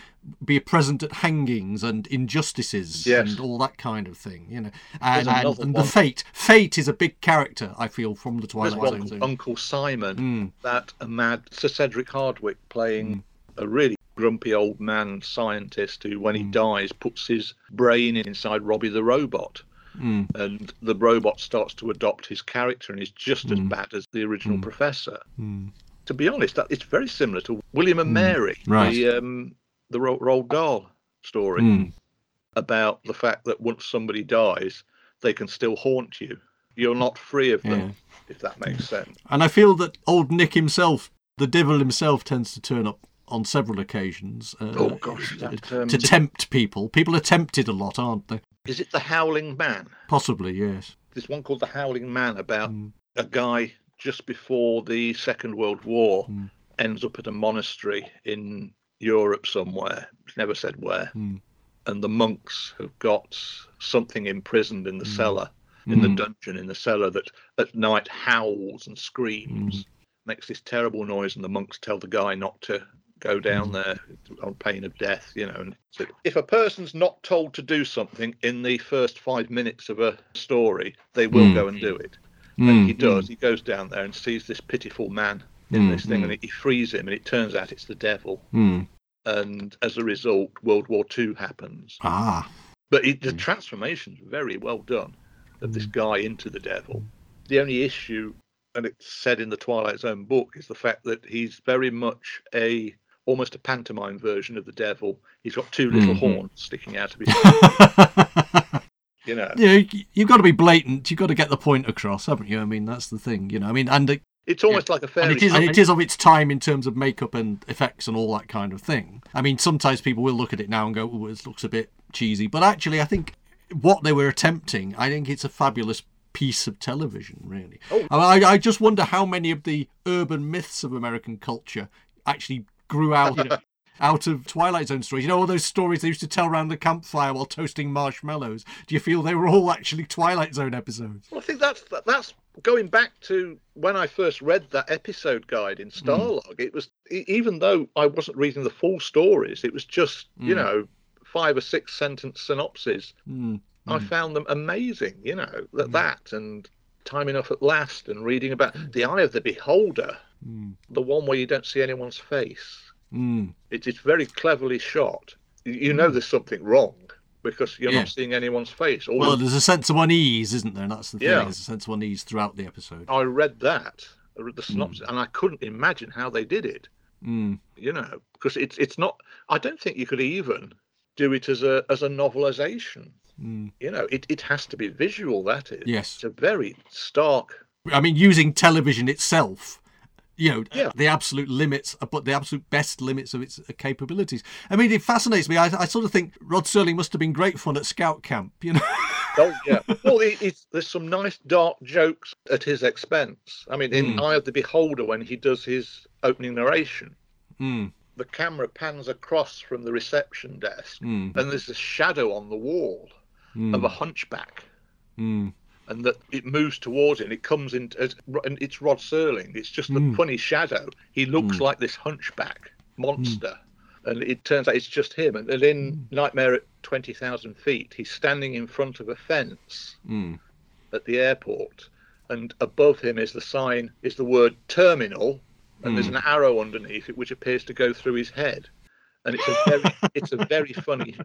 be present at hangings and injustices Yes. and all that kind of thing, you know. And, and, and the fate, fate is a big character. I feel from the Twilight one Zone. zone. Uncle Simon, Mm. that a mad Sir Cedric Hardwicke playing a really grumpy old man scientist who, when he dies, puts his brain inside Robby the robot. Mm. And the robot starts to adopt his character and is just as bad as the original professor. Mm. To be honest, that it's very similar to William and Mary, right. the um, the Ro- Roald Dahl story Mm. about the fact that once somebody dies, they can still haunt you. You're not free of them, Yeah. if that makes sense. And I feel that old Nick himself, the devil himself, tends to turn up on several occasions. Uh, Oh, gosh, to, that, um, to tempt people. People are tempted a lot, aren't they? Is it the Howling Man? Possibly, yes. There's one called the Howling Man about Mm. a guy just before the Second World War Mm. ends up at a monastery in Europe somewhere. It's never said where. Mm. And the monks have got something imprisoned in the cellar, in the Mm. dungeon in the cellar, that at night howls and Mm. screams, makes this terrible noise, and the monks tell the guy not to go down Mm. there on pain of death, you know. And so if a person's not told to do something in the first five minutes of a story, they will Mm. go and do it. Mm, And he does. He goes down there and sees this pitiful man in Mm, this thing, mm. and he frees him, and it turns out it's the devil. Mm. And as a result, World War II happens. Ah. But it, the transformation's very well done of this guy into the devil. The only issue, and it's said in the Twilight Zone book, is the fact that he's very much a almost a pantomime version of the devil. He's got two little Mhm. horns sticking out of his, you know. yeah, you- you've got to be blatant. You've got to get the point across, haven't you? I mean, that's the thing, you know. I mean, and it, It's almost like a and it is and it is of its time in terms of makeup and effects and all that kind of thing. I mean, sometimes people will look at it now and go, "Oh, it looks a bit cheesy," but actually, I think what they were attempting, I think it's a fabulous piece of television, really. Oh. I, I just wonder how many of the urban myths of American culture actually grew out. Out of Twilight Zone stories, you know all those stories they used to tell around the campfire while toasting marshmallows. Do you feel they were all actually Twilight Zone episodes? Well, I think that's that's going back to when I first read that episode guide in Starlog. It was even though I wasn't reading the full stories, it was just you Mm. know five or six sentence synopses. Mm. I found them amazing. You know that that and time enough at last and reading about the eye of the beholder, Mm. the one where you don't see anyone's face. Mm. It, it's very cleverly shot. You- know there's something wrong because you're Yeah. not seeing anyone's face. All Well, there's a sense of unease, isn't there? And That's the thing. Yeah. There's a sense of unease throughout the episode. I read that, I read the Hmm. synopsis, and I couldn't imagine how they did it. Mm. You know, because it's it's not. I don't think you could even do it as a as a novelization. Mm. You know, it, it has to be visual. That is. Yes. It's a very stark. I mean, using television itself, you know, Yeah. the absolute limits, uh, but the absolute best limits of its uh, capabilities. I mean, it fascinates me. I, I sort of think Rod Serling must have been great fun at scout camp, you know. Oh yeah. well, it, there's some nice dark jokes at his expense. I mean, in Mm. Eye of the Beholder, when he does his opening narration, mm, the camera pans across from the reception desk, mm, and there's a shadow on the wall mm, of a hunchback. Mm, and that it moves towards it and it comes in as and it's Rod Serling. It's just a Mm. funny shadow. He looks Mm. like this hunchback monster. And it turns out it's just him. And then in Mm. Nightmare at 20,000 feet, he's standing in front of a fence mm, at the airport. And above him is the sign, is the word terminal. And there's Mm. an arrow underneath it, which appears to go through his head. And it's a very, it's a very funny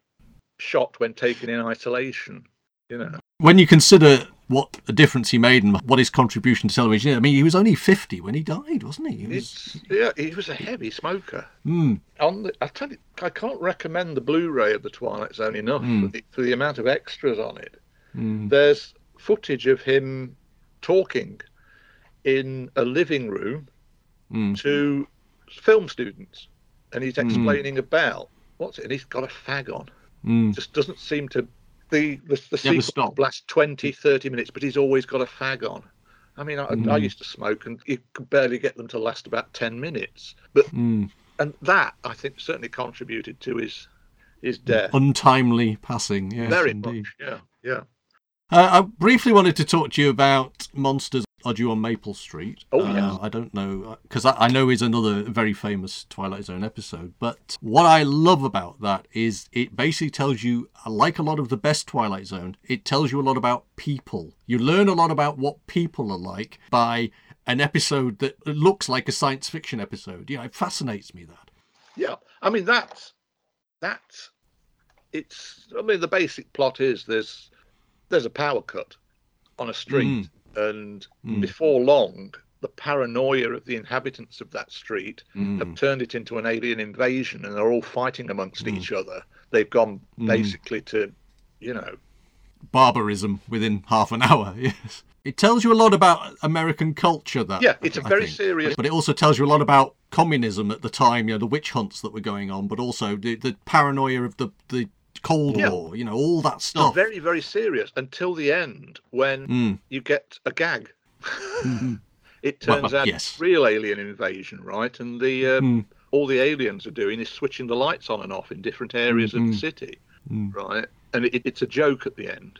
shot when taken in isolation. You know, When you consider what a difference he made and what his contribution to television is, I mean, he was only 50 when he died, wasn't he? he was, yeah, he was a heavy smoker. mm, On the, I tell you, I can't recommend the Blu-ray of the Twilight Zone enough Mm. for, the, for the amount of extras on it. mm, There's footage of him talking in a living room mm, to film students, and he's Mm. explaining about what's it, and he's got a fag on. mm. Just doesn't seem to the the, the Never stop. lasts 20, 30 minutes, but he's always got a fag on. I mean, I, I Mm. used to smoke, and you could barely get them to last about ten minutes, but Mm. and that I think certainly contributed to his his death. Untimely passing, yes, Very indeed. much, yeah, yeah. Uh, I briefly wanted to talk to you about Monsters Are You on Maple Street? Oh, Uh, yes. I don't know, because I, I know is another very famous Twilight Zone episode. But what I love about that is it basically tells you, like a lot of the best Twilight Zone, it tells you a lot about people. You learn a lot about what people are like by an episode that looks like a science fiction episode. You know, it fascinates me that. Yeah, I mean that's that's it's. I mean the basic plot is there's there's a power cut on a street, and Mm. before long, the paranoia of the inhabitants of that street Mm. have turned it into an alien invasion, and they're all fighting amongst Mm. each other. They've gone Mm. basically to, you know, Barbarism within half an hour, yes. It tells you a lot about American culture, that. yeah, it's a I very think. serious. But it also tells you a lot about communism at the time, you know, the witch hunts that were going on, but also the, the paranoia of the, the Cold Yeah. War, you know, all that It's stuff. very, very serious until the end when Mm. you get a gag. Mhm. It Well, turns out yes. real alien invasion, right? And the uh, Mm. all the aliens are doing is switching the lights on and off in different areas of Mhm. the city, Mm. right? And it, it's a joke at the end,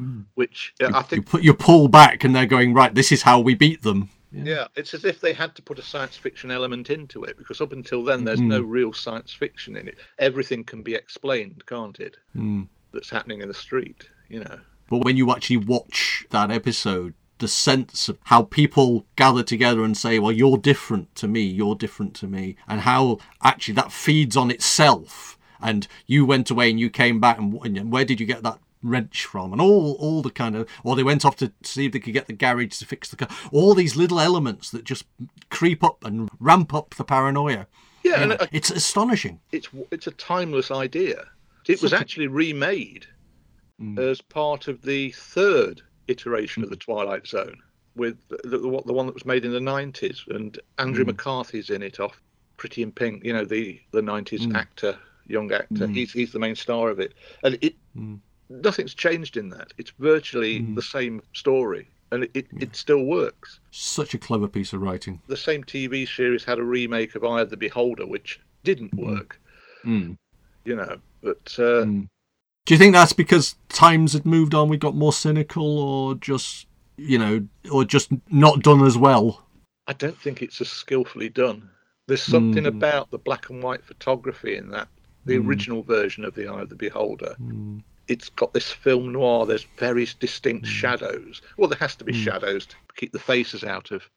Mm. which uh, I You think, put you pull back and they're going, right, this is how we beat them. Yeah, it's as if they had to put a science fiction element into it because up until then, there's Mhm. no real science fiction in it. Everything can be explained, can't it? Mm. That's happening in the street, you know. But when you actually watch that episode, the sense of how people gather together and say, well, you're different to me, you're different to me, and how actually that feeds on itself. And you went away and you came back, and, and where did you get that wrench from? And all, all the kind of, or they went off to see if they could get the garage to fix the car. All these little elements that just creep up and ramp up the paranoia. Yeah, and it's astonishing. it's it's a timeless idea. It was actually remade Mm. as part of the third iteration of the Twilight Zone, with the, the, the one that was made in the nineties, and Andrew Mm. McCarthy's in it off Pretty in Pink. You know the the nineties Mm. actor, young actor. Mm. He's he's the main star of it, and it Mm. Nothing's changed in that. It's virtually Mm. the same story, and it, it, it still works. Such a clever piece of writing. The same TV series had a remake of Eye of the Beholder, which didn't Mm. work. Mm. You know, but. Uh, Mm. Do you think that's because times had moved on, we got more cynical, or just, you know, or just not done as well? I don't think it's as skillfully done. There's something Mm. about the black and white photography in that, the Mm. original version of The Eye of the Beholder. Mm. It's got this film noir. There's very distinct shadows. Well, there has to be Mm. shadows to keep the faces out of.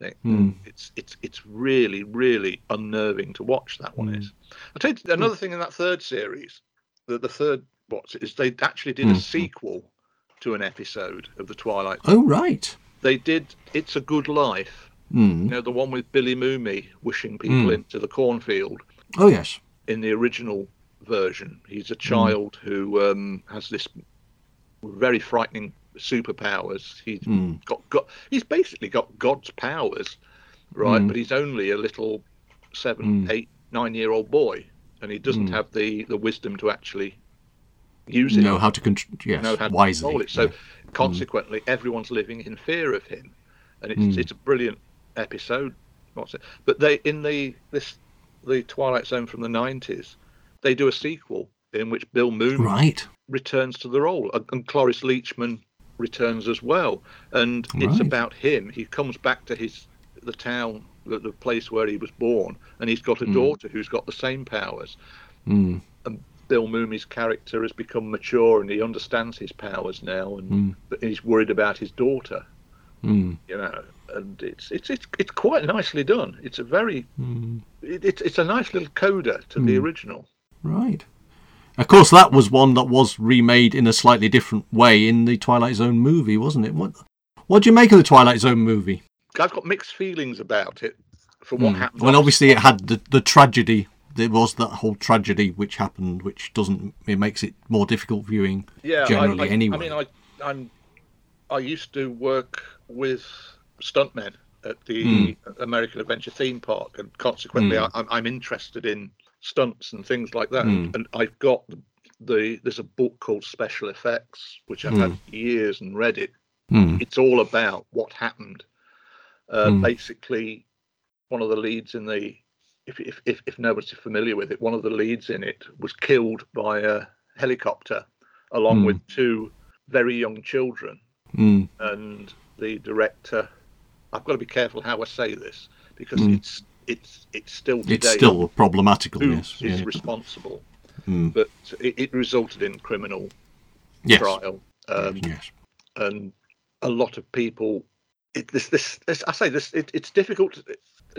thing. Mm. It's it's it's really really unnerving to watch. That one Mm. is. I'll tell you another thing in that third series. The the third what's they actually did a Mm. sequel to an episode of the Twilight Oh, right. they did it's a good life Mm. You know, the one with Billy Mumy wishing people Mm. into the cornfield. Oh yes. In the original version, he's Hmm. a child who um, has this very frightening superpowers. He's Mm. got, got he's basically got God's powers, right? Mm. But he's only a little seven, Mm. eight, nine year old boy, and he doesn't Mm. have the the wisdom to actually use it. Know how to control. Yes. know how to wisely. control it. So yeah. consequently, everyone's living in fear of him, and it's Mm. it's a brilliant episode. What's it? But they in the this the Twilight Zone from the nineties, they do a sequel in which Bill Mumy Right. returns to the role, and, and Cloris Leachman returns as well, and it's about him. He comes back to his the town, the, the place where he was born, and he's got a Mm. daughter who's got the same powers. Mm. And Bill Mumy's character has become mature and he understands his powers now, and Mm. he's worried about his daughter. Mm. You know, and it's it's it's it's quite nicely done. It's a very Mm. it, it's it's a nice little coda to the Mm. original. Right. Of course, that was one that was remade in a slightly different way in the Twilight Zone movie, wasn't it? What What do you make of the Twilight Zone movie? I've got mixed feelings about it for what Hmm. happened. Well, obviously, it had the, the tragedy. There was that whole tragedy which happened, which doesn't. It makes it more difficult viewing. yeah, generally I, I, anyway. I mean, I I'm I used to work with stuntmen at the American Adventure Theme Park, and consequently, Mm. I, I'm interested in stunts and things like that. Mm. And I've got the, the there's a book called Special Effects, which I've had years and read it. Mm. It's all about what happened. Uh, Mm. Basically, one of the leads in the if, if if if nobody's familiar with it, one of the leads in it was killed by a helicopter, along Mm. with two very young children. Mm. And the director, I've got to be careful how I say this because Mm. it's it's it's still today It's still problematical. who Yes. is Yeah. responsible, Mm. but it, it resulted in criminal Yes. trial. Um, Yes. and a lot of people it, this, this this i say this it, it's difficult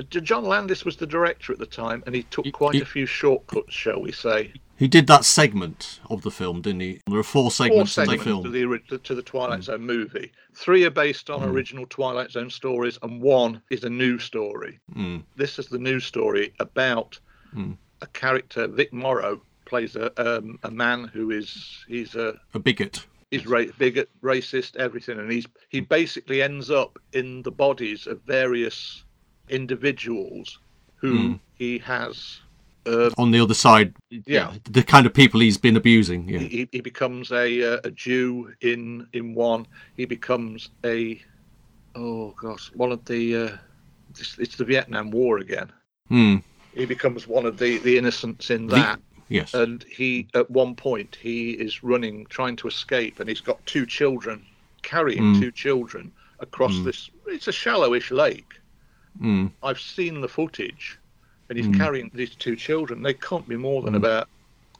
to- john landis was the director at the time and he took quite he- a few shortcuts shall we say He did that segment of the film, didn't he? There are four four segments of the segments film. to the to the twilight zone movie three are based on Mm. original twilight zone stories and one is a new story Mm. this is the new story about Mm. a character vic morrow plays a um, a man who is he's a A bigot. he's ra- bigot, racist, everything, and he's he basically ends up in the bodies of various individuals who Mm. he has. Uh, On the other side, Yeah. the kind of people he's been abusing. Yeah. he, he becomes a uh, a Jew in in one. He becomes a oh gosh, one of the uh, it's, it's the Vietnam War again. Mm. He becomes one of the the innocents in The- that. Yes. and he at one point he is running trying to escape and he's got two children carrying Mm. two children across Mm. this it's a shallowish lake Mm. i've seen the footage and he's Mm. carrying these two children. They can't be more than Mm. about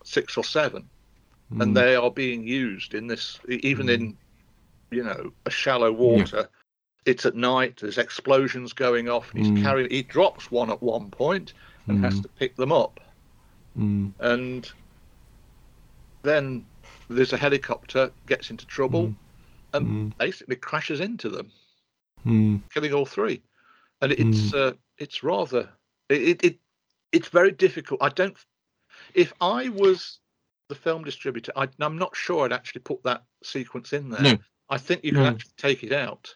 six or seven. Mm. and they are being used in this even in you know a shallow water. It's at night there's explosions going off and he's Mm. carrying he drops one at one point and has to pick them up. And then there's a helicopter gets into trouble and basically crashes into them Mm. killing all three. And it's uh, it's rather it, it it it's very difficult i don't if i was the film distributor I, i'm not sure i'd actually put that sequence in there No. i think you can No. actually take it out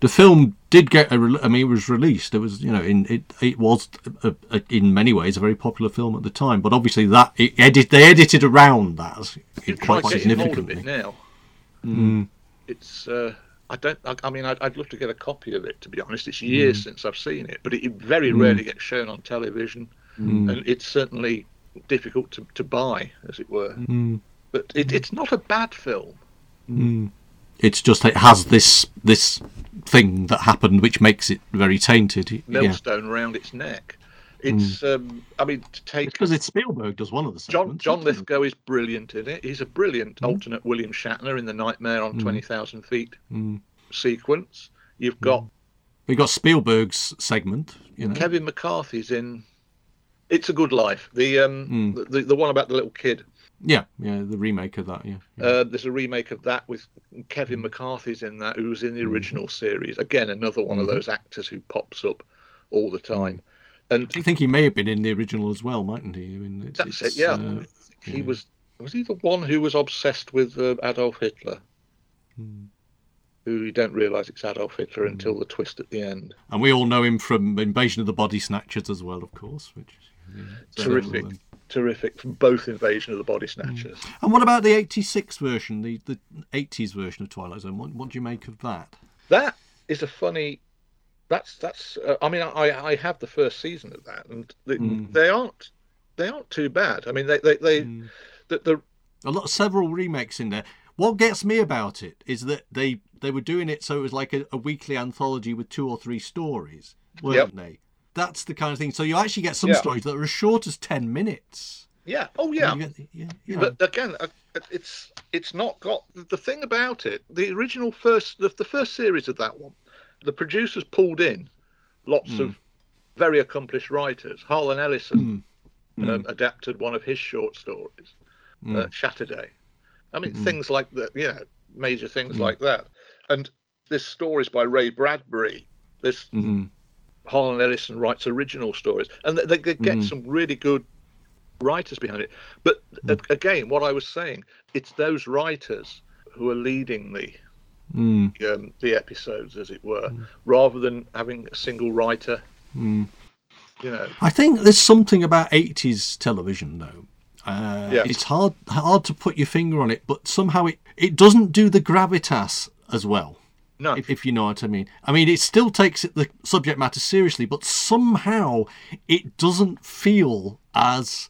The film did get a. Re- I mean, it was released. It was, you know, in it. It was, a, a, in many ways, a very popular film at the time. But obviously, that it edit they edited around that quite getting hold of significantly. now Mm. it's uh I don't. I, I mean, I'd, I'd love to get a copy of it. To be honest, it's years Mm. since I've seen it, but it, it very rarely gets shown on television, Mm. and it's certainly difficult to, to buy, as it were. Mm. But it, it's not a bad film. Mm. It's just it has this this thing that happened which makes it very tainted. Yeah. Millstone around its neck. It's. Um, I mean, to take Because it's Spielberg does one of the John segments, John? Lithgow is brilliant in it. He's a brilliant alternate William Shatner in the Nightmare on Twenty Thousand Feet Mm. sequence. You've got We got Spielberg's segment. You know. Kevin McCarthy's in It's a Good Life. The um Mm. the, the one about the little kid. Yeah, yeah, the remake of that. Yeah, yeah. Uh, there's a remake of that with Kevin McCarthy's in that, who was in the original series. Again, another one of those actors who pops up all the time. And I think he may have been in the original as well, mightn't he? I mean, that's it. Yeah, uh, he was. Was he the one who was obsessed with uh, Adolf Hitler? Hmm. Who you don't realise it's Adolf Hitler until the twist at the end. and we all know him from Invasion of the Body Snatchers as well, of course. Which is yeah, Terrific, terrific from both Invasion of the Body Snatchers. And what about the '86 version, the the '80s version of Twilight Zone? What, what do you make of that? That is a funny. That's that's. Uh, I mean, I I have the first season of that, and they, Mm. they aren't they aren't too bad. I mean, they they, they Mm. the, the a lot several remakes in there. What gets me about it is that they they were doing it so it was like a, a weekly anthology with two or three stories, weren't Yep. they? That's the kind of thing. So you actually get some Yeah. stories that are as short as ten minutes. yeah. Oh yeah. You get- yeah, you know. But again, uh, it's it's not got the thing about it. The original first the, the first series of that one, the producers pulled in lots Hmm. of very accomplished writers. Harlan Ellison um, adapted one of his short stories, Hmm. uh, Shatterday. I mean, things like that. You know, major things like that. And there's stories by Ray Bradbury. This. Harlan Ellison writes original stories, and they, they get Mm. some really good writers behind it. But Mm. again, what I was saying, it's those writers who are leading the Mm, um, the episodes, as it were, rather than having a single writer. mm. You know, I think there's something about 80s television though. Uh, Yes. It's hard hard to put your finger on it, but somehow it, it doesn't do the gravitas as well. no, if, if you know what I mean. I mean, it still takes it, the subject matter seriously, but somehow it doesn't feel as.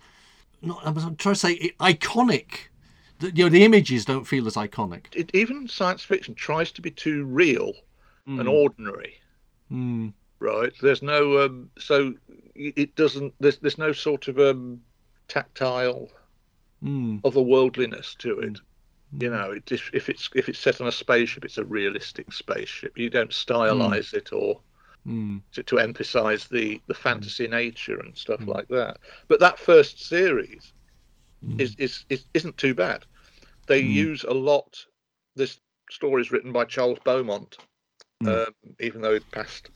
Not, I'm trying to say it, iconic. The, you know, the images don't feel as iconic. it, even science fiction tries to be too real Hmm. and ordinary. Mm, Right? There's no um, so it doesn't. There's there's no sort of um, tactile mm, otherworldliness to it. You know, it, if, if it's if it's set on a spaceship, it's a realistic spaceship. You don't stylize it or mm, to, to emphasize the the fantasy nature and stuff like that. But that first series is, is is isn't too bad. They use a lot. This story is written by Charles Beaumont, Mm. um, even though it passed,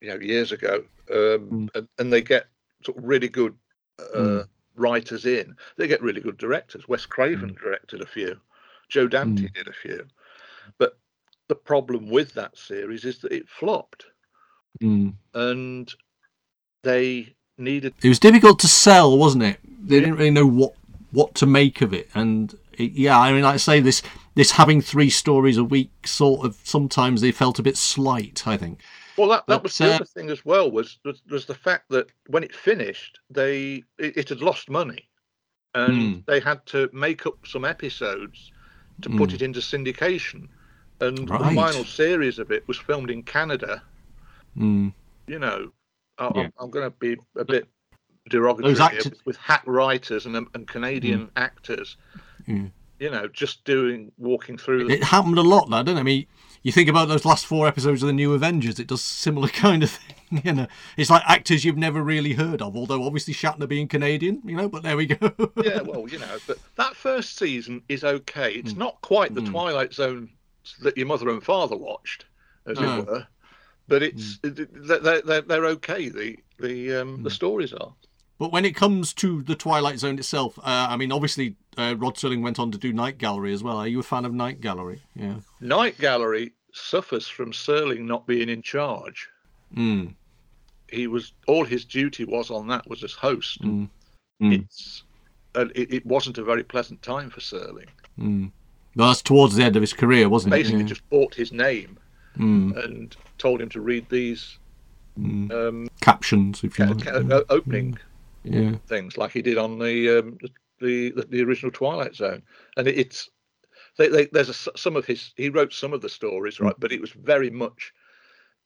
you know, years ago. Um, and, and they get sort of really good uh, Mm. writers in. They get really good directors. Wes Craven directed a few. Joe Dante Mm. did a few. But the problem with that series is that it flopped, mm. and they needed It was difficult to sell, wasn't it? They didn't really know what what to make of it, and it, yeah, I mean, like I say, this this having three stories a week, sort of, sometimes they felt a bit slight. I think. Well, that, that But, was the uh, other thing as well was, was was the fact that when it finished, they it, it had lost money, and Hmm. they had to make up some episodes to put it into syndication, and Right. the final series of it was filmed in Canada. Mm. You know, I, Yeah. I'm, I'm going to be a bit derogatory with, hack writers and um, and Canadian mm. actors. Yeah. You know, just doing walking through. The, It happened a lot, that didn't it? I mean, you think about those last four episodes of the New Avengers, it does similar kind of thing. You know, it's like actors you've never really heard of, although obviously Shatner being Canadian, you know. But there we go. yeah, well, you know, but that first season is okay. It's Hmm. not quite the mm. Twilight Zone that your mother and father watched, as No. it were, but it's it- they're, they're they're okay. The the um the stories are. But when it comes to the Twilight Zone itself, uh, I mean, obviously uh, Rod Serling went on to do Night Gallery as well. Are you a fan of Night Gallery? Yeah. Night Gallery suffers from Serling not being in charge. Mm. He was all his duty was on that was as host. Mm. Mm. It's and it, it wasn't a very pleasant time for Serling. Mm. Well, that's towards the end of his career, wasn't it? Basically, it? just bought his name Mm. and told him to read these Mm. um, Captions, if you ca- like. ca- uh, opening Yeah. things like he did on the um, the, the the original Twilight Zone, and it, it's they, they, there's a, some of his he wrote some of the stories right, but it was very much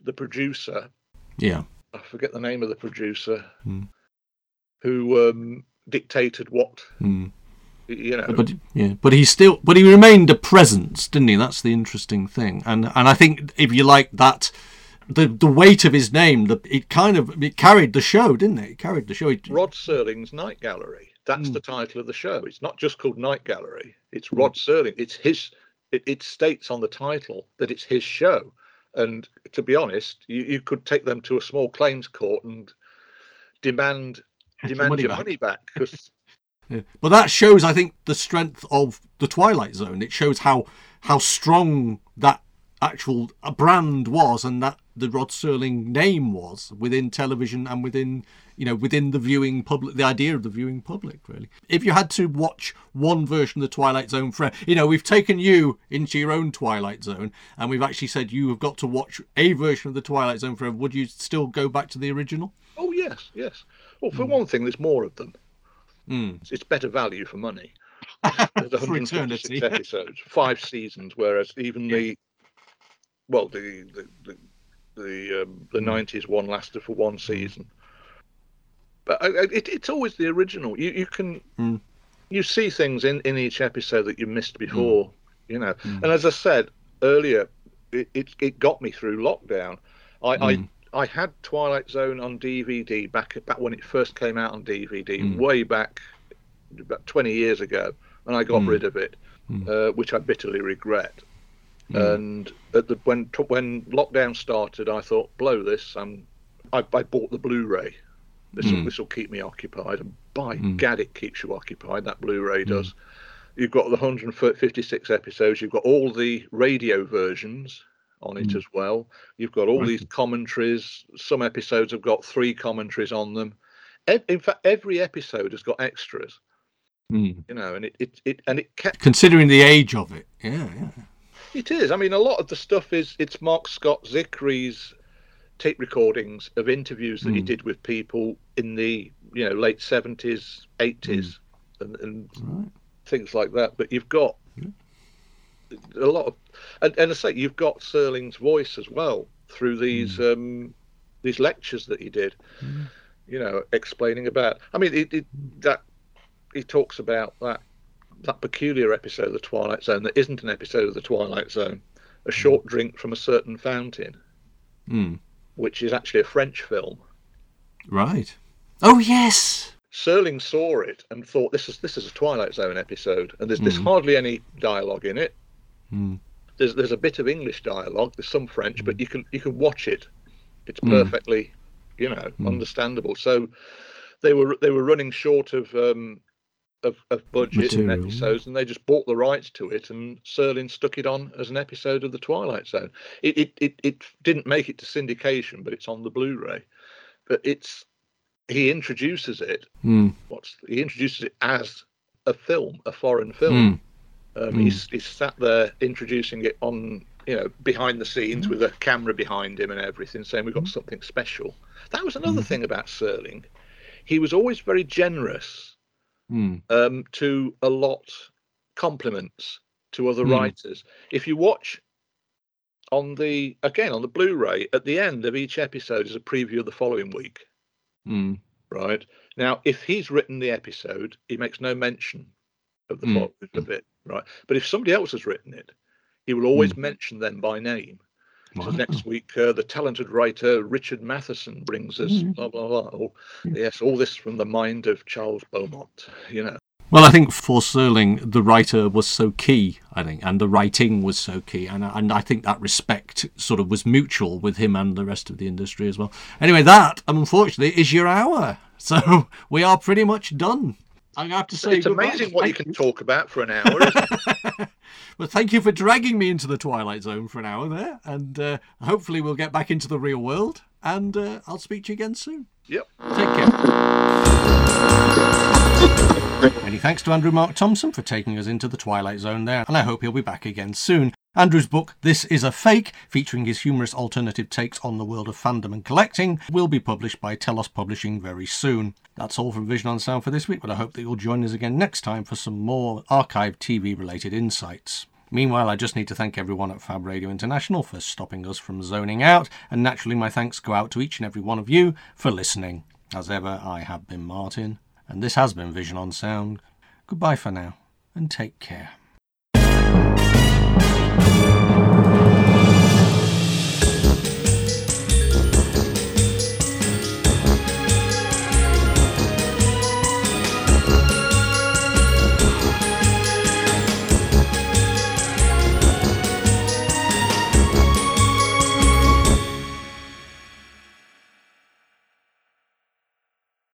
the producer. Yeah. I forget the name of the producer Hmm. who um, dictated what Mm. you know. But yeah, but he still, but he remained a presence, didn't he? That's the interesting thing, and and I think if you like that, the the weight of his name, the it kind of it carried the show, didn't it? It carried the show. It, Rod Serling's Night Gallery That's hmm. the title of the show. It's not just called Night Gallery. It's hmm. Rod Serling. It's his. It, it states on the title that it's his show. And to be honest, you, you could take them to a small claims court and demand demand money your back. money back because Yeah. But that shows, I think, the strength of the Twilight Zone. It shows how how strong that actual brand was, and that the Rod Serling name was within television and within you know within the viewing public. The idea of the viewing public, really. If you had to watch one version of the Twilight Zone for, you know, we've taken you into your own Twilight Zone, and we've actually said you have got to watch a version of the Twilight Zone forever. Would you still go back to the original? oh yes, yes. Well, for one thing, there's more of them. Mm. It's- better value for money. There's For eternity. episodes, five seasons, whereas even the well, the the the the, um, the 90s one lasted for one season. But I, I, it, it's always the original. You you can Mm. you see things in in each episode that you missed before, you know. Mm. And as I said earlier, it it, it got me through lockdown. I. I Mm. I had Twilight Zone on DVD back back when it first came out on DVD, Mm. way back about 20 years ago, and I got Mm. rid of it, Mm. uh, which I bitterly regret. Mm. And at the when when lockdown started, I thought, blow this. Um, I, I bought the Blu-ray. This will Mm. this will keep me occupied, and by Mm. gad, it keeps you occupied. That Blu-ray does. You've got the 156 episodes. You've got all the radio versions on it Mm. as well. You've got all Right. these commentaries. Some episodes have got three commentaries on them. In fact, every episode has got extras. Mm. You know, and it, it, it and it kept Considering the age of it, yeah, yeah. It is. I mean, a lot of the stuff is it's Marc Scott Zicree's tape recordings of interviews that he Mm. did with people in the you know late seventies, eighties, and, and Right. things like that. But you've got a lot of, and, and I say you've got Serling's voice as well through these um, these lectures that he did. You know, explaining about. I mean, it, it that he talks about that that peculiar episode of the Twilight Zone that isn't an episode of the Twilight Zone, a short drink from a certain fountain, Mm. which is actually a French film. Right. Oh yes. Serling saw it and thought this is this is a Twilight Zone episode, and there's there's Mhm. hardly any dialogue in it. Mm. There's there's a bit of English dialogue, there's some French, but you can you can watch it. It's Mm. perfectly, you know, Mm. understandable. So they were they were running short of um of, of budget and episodes, and they just bought the rights to it, and Serling stuck it on as an episode of the Twilight Zone. It it it, it didn't make it to syndication, but it's on the Blu-ray. But it's he introduces it Mm. what's he introduces it as a film, a foreign film. Mm. Um, he's, he's sat there introducing it on, you know, behind the scenes with a camera behind him and everything, saying we've got something special. That was another thing about Serling. He was always very generous Mm. um, to allot compliments to other Hmm. writers. If you watch on the again on the Blu-ray, at the end of each episode is a preview of the following week. Mm. right? Now, if he's written the episode, he makes no mention of the Mm. of it, right? But if somebody else has written it, he will always mention them by name. So next week, uh, the talented writer Richard Matheson brings us blah blah blah. Oh, yes, all this from the mind of Charles Beaumont. You know, Well, I think for Serling, the writer was so key, I think, and the writing was so key. And, and I think that respect sort of was mutual with him and the rest of the industry as well. Anyway, that, unfortunately, is your hour. So we are pretty much done. I have to say, it's amazing what you can talk about for an hour. Isn't it? Well, thank you for dragging me into the Twilight Zone for an hour there. And uh, hopefully we'll get back into the real world. And uh, I'll speak to you again soon. yep. Take care. Many thanks to Andrew Mark Thompson for taking us into the Twilight Zone there, and I hope he'll be back again soon. Andrew's book, This Is a Fake, featuring his humorous alternative takes on the world of fandom and collecting, will be published by Telos Publishing very soon. That's all from Vision on Sound for this week, but I hope that you'll join us again next time for some more archive TV related insights. Meanwhile, I just need to thank everyone at Fab Radio International for stopping us from zoning out, and naturally, my thanks go out to each and every one of you for listening. As ever, I have been Martin, and this has been Vision on Sound. Goodbye for now, and take care.